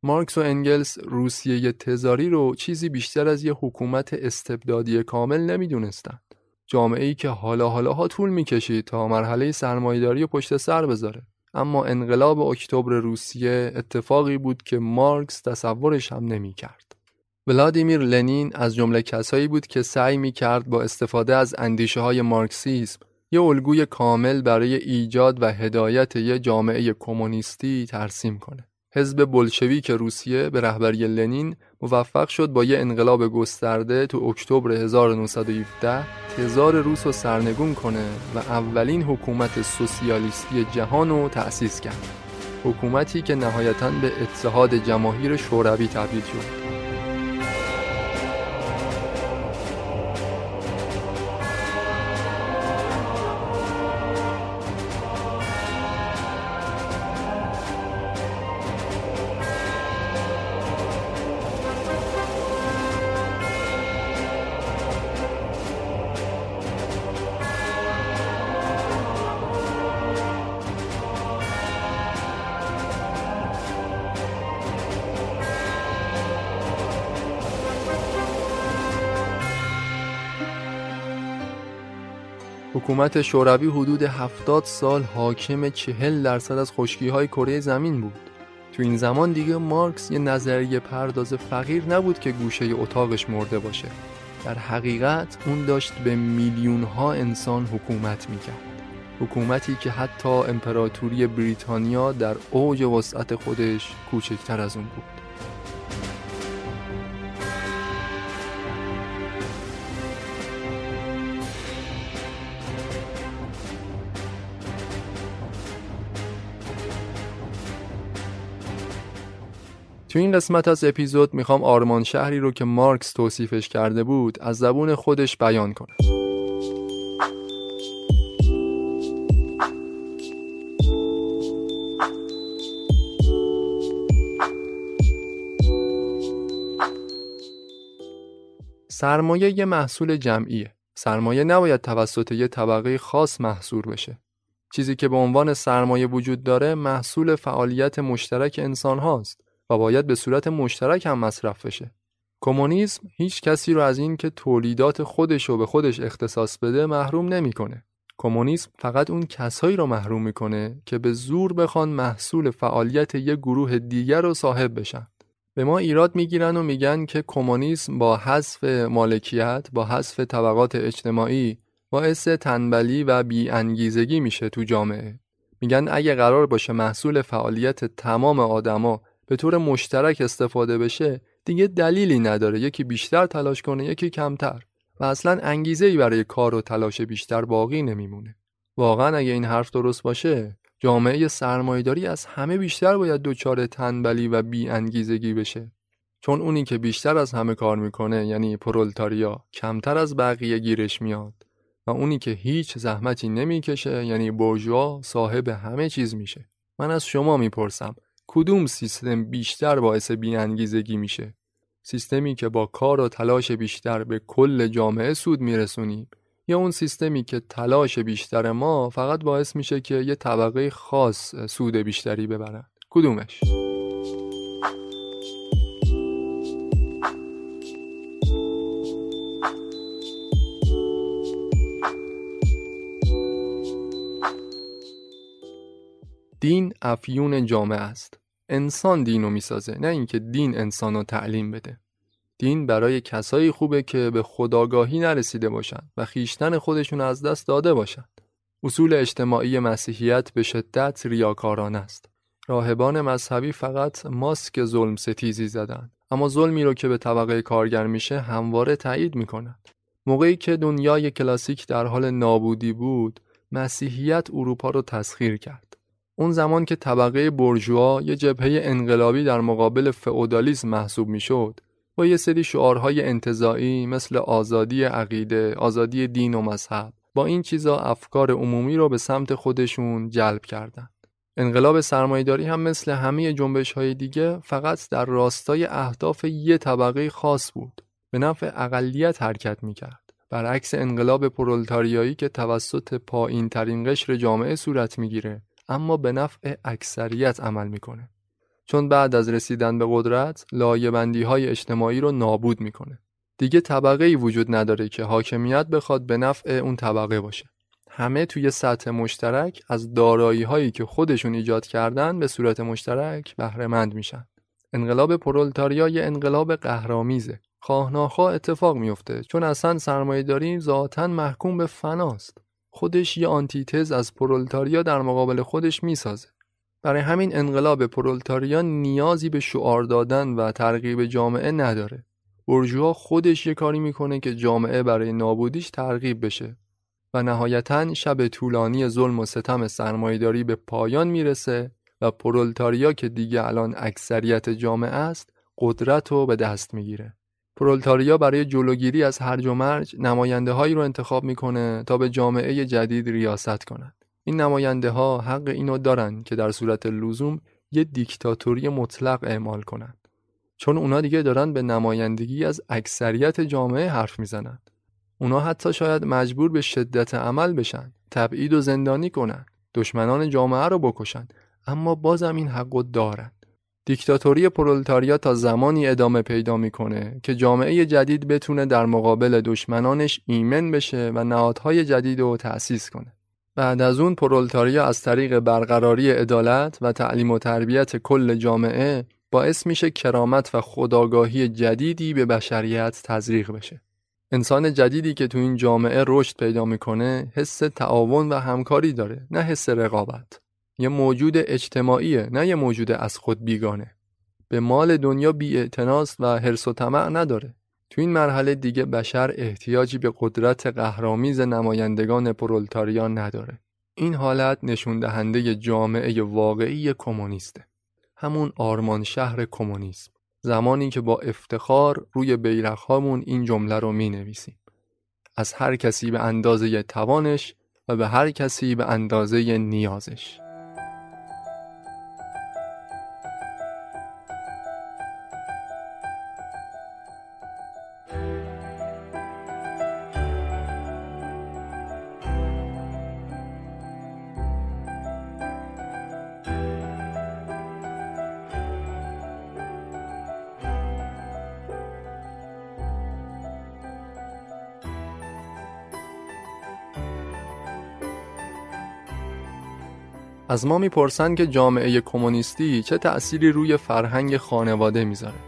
مارکس و انگلس روسیه تزاری رو چیزی بیشتر از یه حکومت استبدادی کامل نمی‌دونستند. جامعه ای که حالا حالا ها طول می‌کشید تا مرحله سرمایهداری پشت سر بذاره اما انقلاب اکتبر روسیه اتفاقی بود که مارکس تصورش هم نمی‌کرد. ولادیمیر لنین از جمله کسایی بود که سعی می کرد با استفاده از اندیشه های مارکسیسم یه الگوی کامل برای ایجاد و هدایت یه جامعه کمونیستی ترسیم کنه. حزب بلشویک روسیه به رهبری لنین موفق شد با یه انقلاب گسترده تو اکتبر 1917 هزار روس رو سرنگون کنه و اولین حکومت سوسیالیستی جهان رو تأسیس کرد. حکومتی که نهایتاً به اتحاد جماهیر شوروی تبدیل شد. حکومت شوروی حدود 70 سال حاکم 40 درصد از خشکی های کره زمین بود. تو این زمان دیگه مارکس یه نظریه پرداز فقیر نبود که گوشه اتاقش مرده باشه. در حقیقت اون داشت به میلیون ها انسان حکومت می‌کرد. حکومتی که حتی امپراتوری بریتانیا در اوج وسعت خودش کوچکتر از اون بود. تو این قسمت از اپیزود می‌خوام آرمان شهری رو که مارکس توصیفش کرده بود از زبون خودش بیان کنه. سرمایه یه محصول جمعیه. سرمایه نباید توسط یه طبقه خاص محصور بشه. چیزی که به عنوان سرمایه وجود داره محصول فعالیت مشترک انسان هاست. و باید به صورت مشترک هم مصرف بشه. کمونیسم هیچ کسی رو از این که تولیدات خودش رو به خودش اختصاص بده محروم نمی‌کنه. کمونیسم فقط اون کسایی رو محروم می‌کنه که به زور بخوان محصول فعالیت یک گروه دیگر رو صاحب بشن. به ما ایراد می‌گیرن و میگن که کمونیسم با حذف مالکیت، با حذف طبقات اجتماعی باعث تنبلی و بی انگیزگی میشه تو جامعه. میگن اگه قرار باشه محصول فعالیت تمام آدما به طور مشترک استفاده بشه دیگه دلیلی نداره. یکی بیشتر تلاش کنه یکی کمتر. و اصلا انگیزه ای برای کار و تلاش بیشتر باقی نمیمونه. واقعا اگه این حرف درست باشه جامعه سرمایداری از همه بیشتر باید دچار تنبلی و بی انگیزگی بشه. چون اونی که بیشتر از همه کار می‌کنه یعنی پرولتاریا کمتر از بقیه گیرش میاد. و اونی که هیچ زحمتی نمی‌کشه یعنی بورژوا صاحب همه چیز میشه. من از شما می‌پرسم کدوم سیستم بیشتر باعث بینانگیزگی میشه؟ سیستمی که با کار و تلاش بیشتر به کل جامعه سود میرسونیم یا اون سیستمی که تلاش بیشتر ما فقط باعث میشه که یه طبقه خاص سود بیشتری ببرن؟ کدومش؟ دین افیون جامعه است. انسان دین رو می‌سازه نه اینکه دین انسان رو تعلیم بده. دین برای کسایی خوبه که به خداگاهی نرسیده باشند و خیشتن خودشون از دست داده باشند اصول اجتماعی مسیحیت به شدت ریاکارانه است. راهبان مذهبی فقط ماسک ظلم ستیزی زدن اما ظلمی رو که به طبقه کارگر میشه همواره تایید می‌کنند موقعی که دنیای کلاسیک در حال نابودی بود مسیحیت اروپا رو تسخیر کرد. اون زمان که طبقه برجوا یه جبهه انقلابی در مقابل فئودالیسم محسوب می‌شد با یه سری شعارهای انتظایی مثل آزادی عقیده، آزادی دین و مذهب با این چیزا افکار عمومی رو به سمت خودشون جلب کردند. انقلاب سرمایداری هم مثل همه جنبش های دیگه فقط در راستای اهداف یه طبقه خاص بود. به نفع اقلیت حرکت می‌کرد. برعکس انقلاب پرولتاریایی که توسط پایین ترین قشر جامعه صورت می‌گیره اما به نفع اکثریت عمل می‌کنه. چون بعد از رسیدن به قدرت لایه های اجتماعی رو نابود می‌کنه. دیگه طبقه ای وجود نداره که حاکمیت بخواد به نفع اون طبقه باشه. همه توی سطح مشترک از دارایی هایی که خودشون ایجاد کردن به صورت مشترک بهره مند میشن. انقلاب پرولتاریا یه انقلاب قهرامیزه. خواه اتفاق میفته چون اصلا سرمایه داری ذاتا محکوم به فناست. خودش یه آنتیتز از پرولتاریا در مقابل خودش می‌سازه. برای همین انقلاب پرولتاریا نیازی به شعار دادن و ترغیب جامعه نداره. برجوها خودش یه کاری می‌کنه که جامعه برای نابودیش ترغیب بشه و نهایتا شب طولانی ظلم و ستم سرمایهداری به پایان می‌رسه و پرولتاریا که دیگه الان اکثریت جامعه است قدرت رو به دست می‌گیره. پرولتاریا برای جلوگیری از هرج و مرج نماینده هایی رو انتخاب می‌کنه تا به جامعه جدید ریاست کنند. این نماینده ها حق اینو دارن که در صورت لزوم یه دیکتاتوری مطلق اعمال کنند. چون اونا دیگه دارن به نمایندگی از اکثریت جامعه حرف می‌زنن. اونا حتی شاید مجبور به شدت عمل بشن، تبعید و زندانی کنن، دشمنان جامعه رو بکشن، اما بازم این حقو دارن. دیکتاتوری پرولتاریا تا زمانی ادامه پیدا می‌کنه که جامعه جدید بتونه در مقابل دشمنانش ایمن بشه و نهادهای جدید رو تأسیس کنه. بعد از اون پرولتاریا از طریق برقراری عدالت و تعلیم و تربیت کل جامعه باعث میشه کرامت و خداگاهی جدیدی به بشریت تزریق بشه. انسان جدیدی که تو این جامعه رشد پیدا می‌کنه حس تعاون و همکاری داره نه حس رقابت. یه موجود اجتماعیه نه یه موجود از خود بیگانه. به مال دنیا بی و حرس و طمع نداره. تو این مرحله دیگه بشر احتیاجی به قدرت قهرامیز نمایندگان پرولتاریان نداره. این حالت نشون دهنده جامعه واقعی کمونیسته. همون آرمان شهر کمونیسم. زمانی که با افتخار روی بیرقهامون این جمله رو می نویسیم از هر کسی به اندازه توانش و به هر کسی به اندازه نیازش. از ما می‌پرسند که جامعه کمونیستی چه تأثیری روی فرهنگ خانواده می‌ذاره.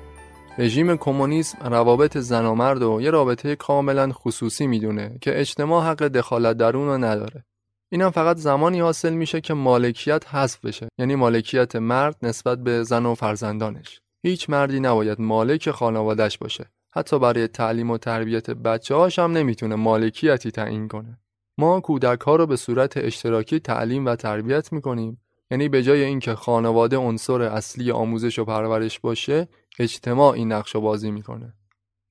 رژیم کمونیسم روابط زن و مرد و یه رابطه کاملا خصوصی می‌دونه که اجتماع حق دخالت در اون رو نداره. اینم فقط زمانی حاصل میشه که مالکیت حذف بشه یعنی مالکیت مرد نسبت به زن و فرزندانش. هیچ مردی نباید مالک خانوادهش باشه. حتی برای تعلیم و تربیت بچه هاش هم نمی‌تونه مالکیتی تعیین کنه. ما کودک ها رو به صورت اشتراکی تعلیم و تربیت می‌کنیم. یعنی به جای اینکه خانواده عنصر اصلی آموزش و پرورش باشه اجتماع این نقش بازی می‌کنه.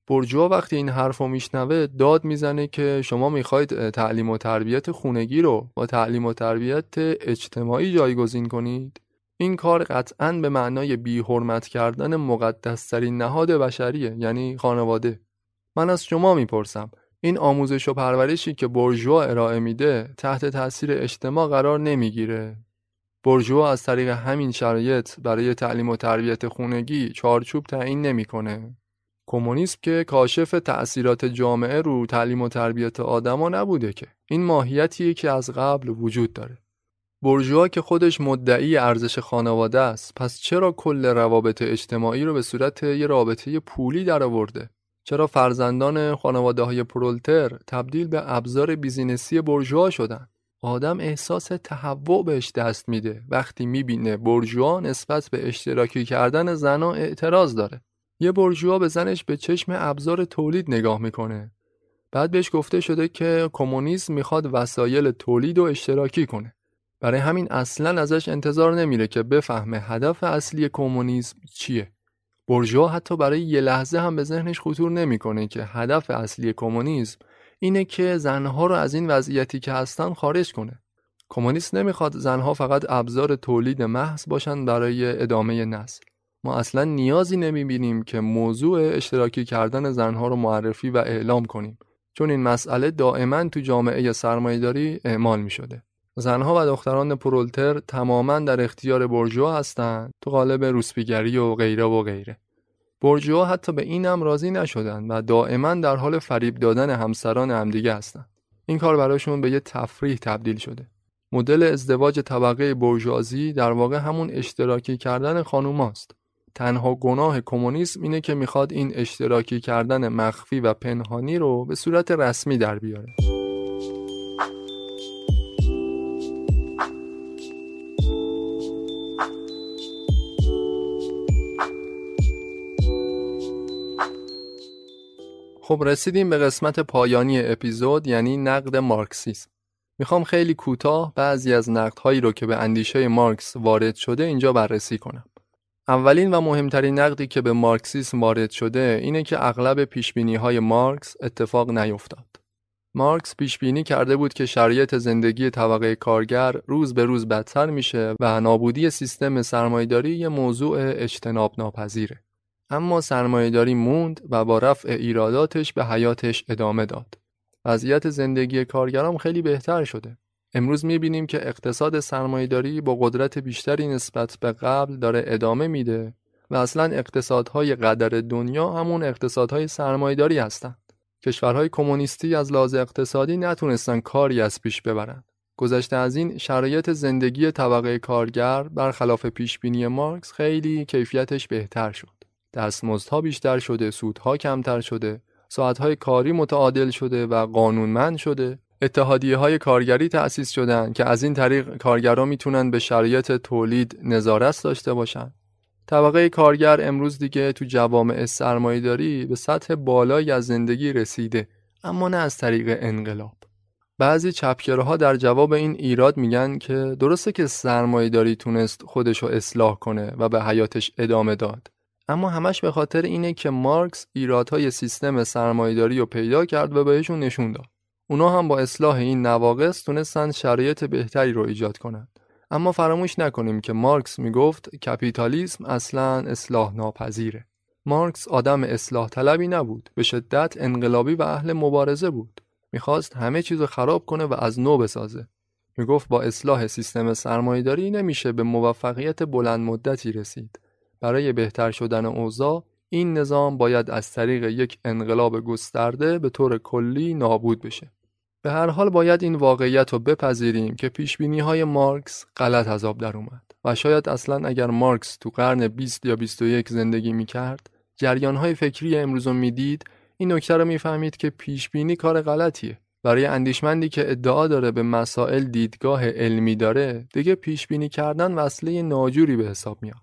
برجوا وقتی این حرف رو میشنوه داد می‌زنه که شما می‌خواید تعلیم و تربیت خونگی رو با تعلیم و تربیت اجتماعی جایگزین کنید. این کار قطعا به معنای بی حرمت کردن مقدسترین نهاد بشریه یعنی خانواده. من از شما می‌پرسم این آموزش و پرورشی که برژوا ارائه میده تحت تاثیر اجتماع قرار نمی‌گیره. برژوا از طریق همین شرایط برای تعلیم و تربیت خونگی چارچوب تعیین نمی‌کنه. کمونیسم که کاشف تأثیرات جامعه رو تعلیم و تربیت آدما نبوده که این ماهیتیه که از قبل وجود داره. برژوا که خودش مدعی ارزش خانواده است پس چرا کل روابط اجتماعی رو به صورت یه رابطه پولی درآورده چرا فرزندان خانواده های پرولتر تبدیل به ابزار بیزینسی برجوا شدن؟ آدم احساس تهوع بهش دست میده. وقتی می‌بینه برجوا نسبت به اشتراکی کردن زنا اعتراض داره. یه برجوا به زنش به چشم ابزار تولید نگاه می‌کنه. بعد بهش گفته شده که کمونیسم می‌خواد وسایل تولید و اشتراکی کنه. برای همین اصلا ازش انتظار نمیره که بفهمه هدف اصلی کمونیسم چیه. برژوا حتی برای یه لحظه هم به ذهنش خطور نمی‌کنه که هدف اصلی کمونیسم اینه که زنها رو از این وضعیتی که هستن خارج کنه. کمونیست نمی‌خواد زنها فقط ابزار تولید محض باشن برای ادامه نسل. ما اصلا نیازی نمی‌بینیم که موضوع اشتراکی کردن زنها رو معرفی و اعلام کنیم چون این مسئله دائما تو جامعه سرمایهداری اعمال می‌شده. زنها و دختران پرولتر تماما در اختیار برجوا هستند تو قالب روسپیگری و غیره و غیره برجوها حتی به اینم راضی نشدن و دائما در حال فریب دادن همسران همدیگه هستند. این کار براشون به یه تفریح تبدیل شده. مدل ازدواج طبقه برجوازی در واقع همون اشتراکی کردن خانوماست. تنها گناه کمونیسم اینه که می‌خواد این اشتراکی کردن مخفی و پنهانی رو به صورت رسمی در بیاره. خب رسیدیم به قسمت پایانی اپیزود یعنی نقد مارکسیسم. می‌خوام خیلی کوتاه بعضی از نقدهایی رو که به اندیشه مارکس وارد شده اینجا بررسی کنم. اولین و مهمترین نقدی که به مارکسیسم وارد شده اینه که اغلب پیشبینی های مارکس اتفاق نیفتاد. مارکس پیش بینی کرده بود که شرایط زندگی طبقه کارگر روز به روز بدتر میشه و نابودی سیستم سرمایهداری یه موضوع اجتناب ناپذیره. اما سرمایهداری موند و با رفع ایراداتش به حیاتش ادامه داد. وضعیت زندگی کارگران خیلی بهتر شده. امروز می‌بینیم که اقتصاد سرمایهداری با قدرت بیشتری نسبت به قبل داره ادامه میده و اصلا اقتصادهای قدر دنیا همون اقتصادهای سرمایهداری هستند. کشورهای کمونیستی از لحاظ اقتصادی نتونستن کاری از پیش ببرند. گذشته از این شرایط زندگی طبقه کارگر برخلاف پیشبینی مارکس خیلی کیفیتش بهتر شد. دستمزدها بیشتر شده، سودها کمتر شده، ساعتهای کاری متعادل شده و قانونمند شده اتحادیه های کارگری تأسیس شدن که از این طریق کارگران می‌تونن به شرایط تولید نظارت داشته باشن. طبقه کارگر امروز دیگه تو جوامع سرمایهداری به سطح بالایی از زندگی رسیده اما نه از طریق انقلاب. بعضی چپگراها در جواب این ایراد میگن که درسته که سرمایهداری تونست خودشو اصلاح کنه و به حیاتش ادامه داد. اما همش به خاطر اینه که مارکس ایرادهای سیستم سرمایهداری رو پیدا کرد و بهشون نشون داد. اونا هم با اصلاح این نواقص تونستن شرایط بهتری رو ایجاد کنند. اما فراموش نکنیم که مارکس می‌گفت کپیتالیسم اصلا اصلاح ناپذیره. مارکس آدم اصلاح طلبی نبود. به شدت انقلابی و اهل مبارزه بود. می‌خواست همه چیز رو خراب کنه و از نو بسازه. می‌گفت با اصلاح سیستم سرمایهداری نمیشه به موفقیت بلند مدتی رسید. برای بهتر شدن اوضاع این نظام باید از طریق یک انقلاب گسترده به طور کلی نابود بشه. به هر حال باید این واقعیت رو بپذیریم که پیشبینی های مارکس غلط از آب در اومد و شاید اصلا اگر مارکس تو قرن 20 یا 21 زندگی می کرد جریان های فکری امروز رو می‌دید این نکته رو می‌فهمید که پیشبینی کار غلطیه برای اندیشمندی که ادعا داره به مسائل دیدگاه علمی داره دیگه پیشبینی کردن وصله ناجوری به حساب میاد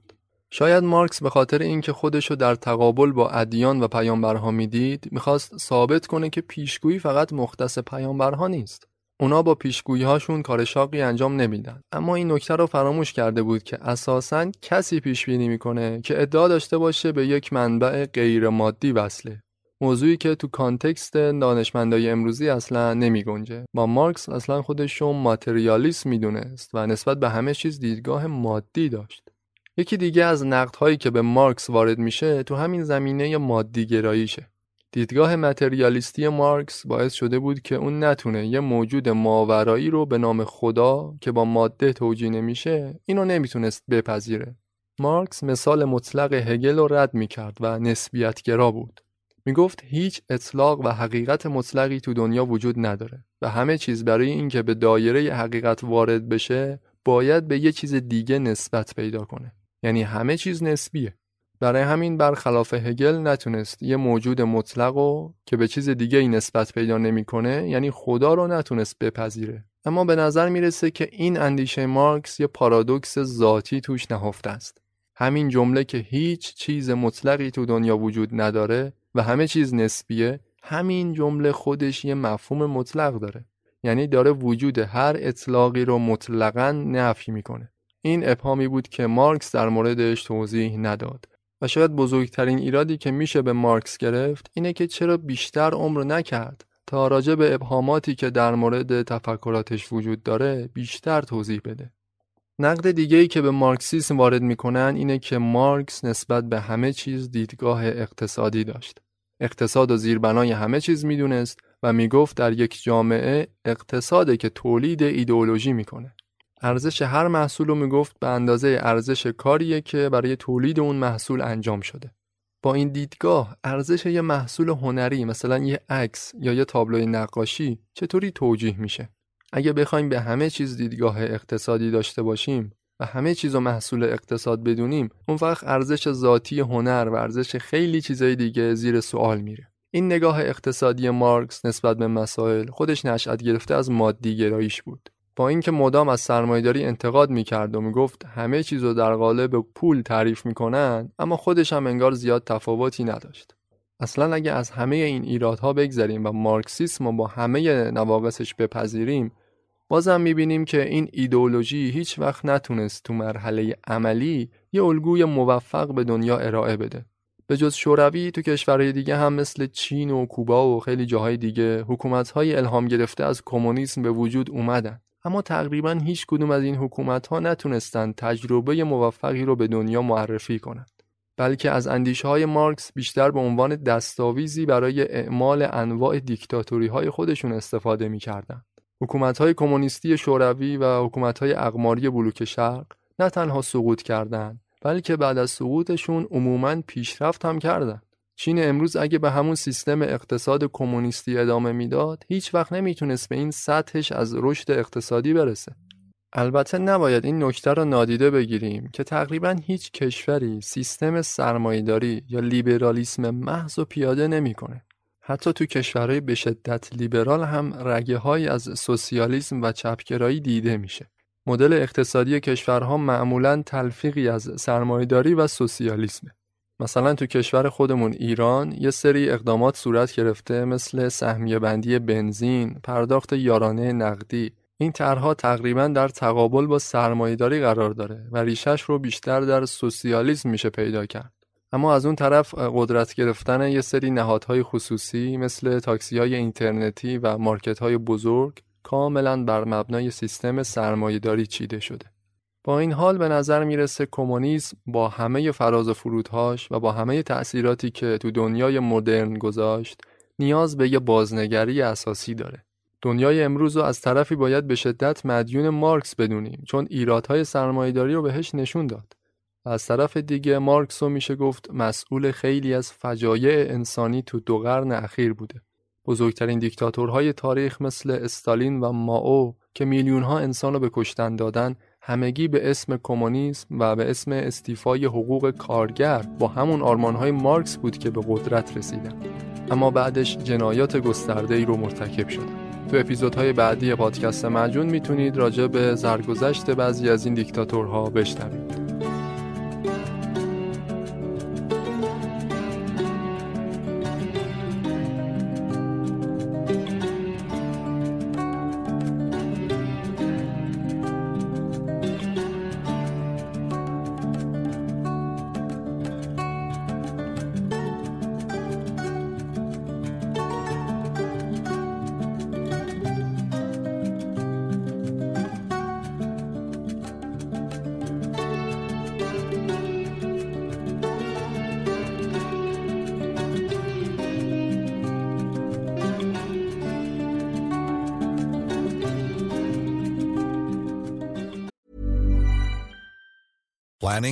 شاید مارکس به خاطر اینکه خودشو در تقابل با ادیان و پیامبرها می‌دید می‌خواست ثابت کنه که پیشگویی فقط مختص پیامبرها نیست. اونا با پیشگویی هاشون کار شاقی انجام نمیدن. اما این نکته رو فراموش کرده بود که اساسا کسی پیش بینی می‌کنه که ادعا داشته باشه به یک منبع غیر مادی وصله. موضوعی که تو context دانشمندای امروزی اصلا نمی گنجه. با مارکس اصلا خودش رو ماتریالیست می‌دونست و نسبت به همه چیز دیدگاه مادی داشت. یکی دیگه از نقدهایی که به مارکس وارد میشه تو همین زمینه مادی گراییشه. دیدگاه متریالیستی مارکس باعث شده بود که اون نتونه یه موجود ماورایی رو به نام خدا که با ماده توجیه نمیشه اینو نمی‌تونست بپذیره. مارکس مثال مطلق هگل رو رد می‌کرد و نسبیت گرا بود. می‌گفت هیچ اطلاق و حقیقت مطلقی تو دنیا وجود نداره و همه چیز برای اینکه به دایره حقیقت وارد بشه باید به یه چیز دیگه نسبت پیدا کنه. یعنی همه چیز نسبیه. برای همین برخلاف هگل نتونست یه موجود مطلق و که به چیز دیگه ای نسبت پیدا نمی‌کنه یعنی خدا رو نتونست بپذیره. اما به نظر می‌رسه که این اندیشه مارکس یه پارادوکس ذاتی توش نهفته است. همین جمله که هیچ چیز مطلقی تو دنیا وجود نداره و همه چیز نسبیه همین جمله خودش یه مفهوم مطلق داره. یعنی داره وجود هر اطلاقی رو مطلقا نفی می‌کنه. این ابهامی بود که مارکس در موردش توضیح نداد و شاید بزرگترین ایرادی که میشه به مارکس گرفت اینه که چرا بیشتر عمر نکرد تا راجع به ابهاماتی که در مورد تفکراتش وجود داره بیشتر توضیح بده. نقد دیگه ای که به مارکسیسم وارد می‌کنن اینه که مارکس نسبت به همه چیز دیدگاه اقتصادی داشت. اقتصاد و زیربنای همه چیز می‌دونست و می‌گفت در یک جامعه اقتصاده که تولید ایدئولوژی می‌کنه. ارزش هر محصول رو می‌گفت به اندازه ارزش کاریه که برای تولید اون محصول انجام شده. با این دیدگاه ارزش یه محصول هنری مثلا یه عکس یا یه تابلوی نقاشی چطوری توجیه میشه؟ اگه بخوایم به همه چیز دیدگاه اقتصادی داشته باشیم و همه چیز و محصول اقتصاد بدونیم اون وقت ارزش ذاتی هنر و ارزش خیلی چیزای دیگه زیر سوال میره. این نگاه اقتصادی مارکس نسبت به مسائل خودش نشأت گرفته از مادی گراییش بود. با اینکه مدام از سرمایهداری انتقاد می‌کرد و می‌گفت همه چیز رو در قالب پول تعریف می‌کنن اما خودش هم انگار زیاد تفاوتی نداشت اصلا اگه از همه این ایرادها بگذریم و مارکسیسم رو با همه نواقصش بپذیریم بازم می‌بینیم که این ایدئولوژی هیچ وقت نتونست تو مرحله عملی یه الگوی موفق به دنیا ارائه بده. به جز شوروی تو کشورهای دیگه هم مثل چین و کوبا و خیلی جاهای دیگه حکومت‌های الهام گرفته از کمونیسم به وجود اومدن. اما تقریبا هیچ کدوم از این حکومت ها نتونستن تجربه موفقی رو به دنیا معرفی کنند. بلکه از اندیشه های مارکس بیشتر به عنوان دستاویزی برای اعمال انواع دیکتاتوری های خودشون استفاده می‌کردند. حکومت های کمونیستی شوروی و حکومت های اقماری بلوک شرق نه تنها سقوط کردند بلکه بعد از سقوطشون عموما پیشرفت هم کردند. چین امروز اگه به همون سیستم اقتصاد کمونیستی ادامه می‌داد هیچ وقت نمی‌تونست به این سطحش از رشد اقتصادی برسه البته نباید این نکته را نادیده بگیریم که تقریبا هیچ کشوری سیستم سرمایهداری یا لیبرالیسم محض و پیاده نمی‌کنه. حتی تو کشورهای به شدت لیبرال هم رگه های از سوسیالیسم و چپگرایی دیده میشه. مدل اقتصادی کشورها معمولا تلفیقی از سرمایهداری و سوسیالیسمه. مثلا تو کشور خودمون ایران یه سری اقدامات صورت گرفته مثل سهمیه بندی بنزین، پرداخت یارانه نقدی. این طرحها تقریبا در تقابل با سرمایهداری قرار داره و ریشش رو بیشتر در سوسیالیسم میشه پیدا کرد. اما از اون طرف قدرت گرفتن یه سری نهادهای خصوصی مثل تاکسی های اینترنتی و مارکت های بزرگ کاملا بر مبنای سیستم سرمایهداری چیده شده. با این حال به نظر می‌رسه کمونیسم با همه فراز و فرودهاش و با همه تأثیراتی که تو دنیای مدرن گذاشت نیاز به یه بازنگری اساسی داره. دنیای امروز رو از طرفی باید به شدت مدیون مارکس بدونیم چون ایرادهای سرمایهداری رو بهش نشون داد. و از طرف دیگه مارکس رو میشه گفت مسئول خیلی از فجایع انسانی تو دو قرن اخیر بوده. بزرگترین دیکتاتورهای تاریخ مثل استالین و ماو که میلیون ها انسان رو به کشتن دادن همگی به اسم کمونیسم و به اسم استیفای حقوق کارگر با همون آرمانهای مارکس بود که به قدرت رسیدن. اما بعدش جنایات گسترده ای رو مرتکب شدن. تو اپیزودهای بعدی پادکست مجون می‌تونید راجع به زرگذشت بعضی از این دیکتاتورها بشنوید.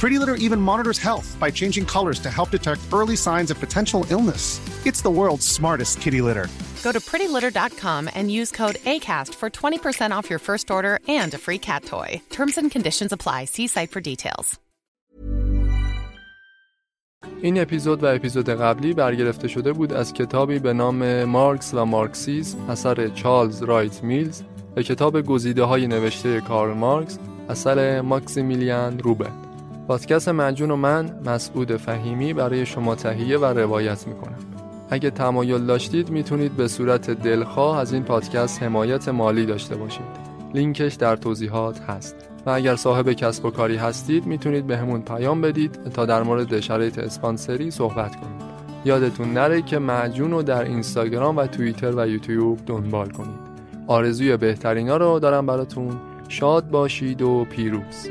Pretty Litter even monitors health by changing colors to help detect early signs of potential illness. It's the world's smartest kitty litter. Go to prettylitter.com and use code ACAST for 20% off your first order and a free cat toy. Terms and conditions apply. See site for details. این اپیزود و اپیزود قبلی برگرفته شده بود از کتابی به نام مارکس و مارکسیسم اثر چارلز رایت میلز و کتاب گزیده های نوشته کارل مارکس اثر ماکسیمیلیان روبن پادکست مجون و من مسعود فهیمی برای شما تهیه و روایت می‌کنم. اگه تمایل داشتید می‌تونید به صورت دلخواه از این پادکست حمایت مالی داشته باشید. لینکش در توضیحات هست. و اگر صاحب کسب و کاری هستید می‌تونید به همون پیام بدید تا در مورد شرایط اسپانسری صحبت کنید یادتون نره که معجون رو در اینستاگرام و توییتر و یوتیوب دنبال کنید. آرزوی بهترینا رو دارم براتون. شاد باشید و پیروز.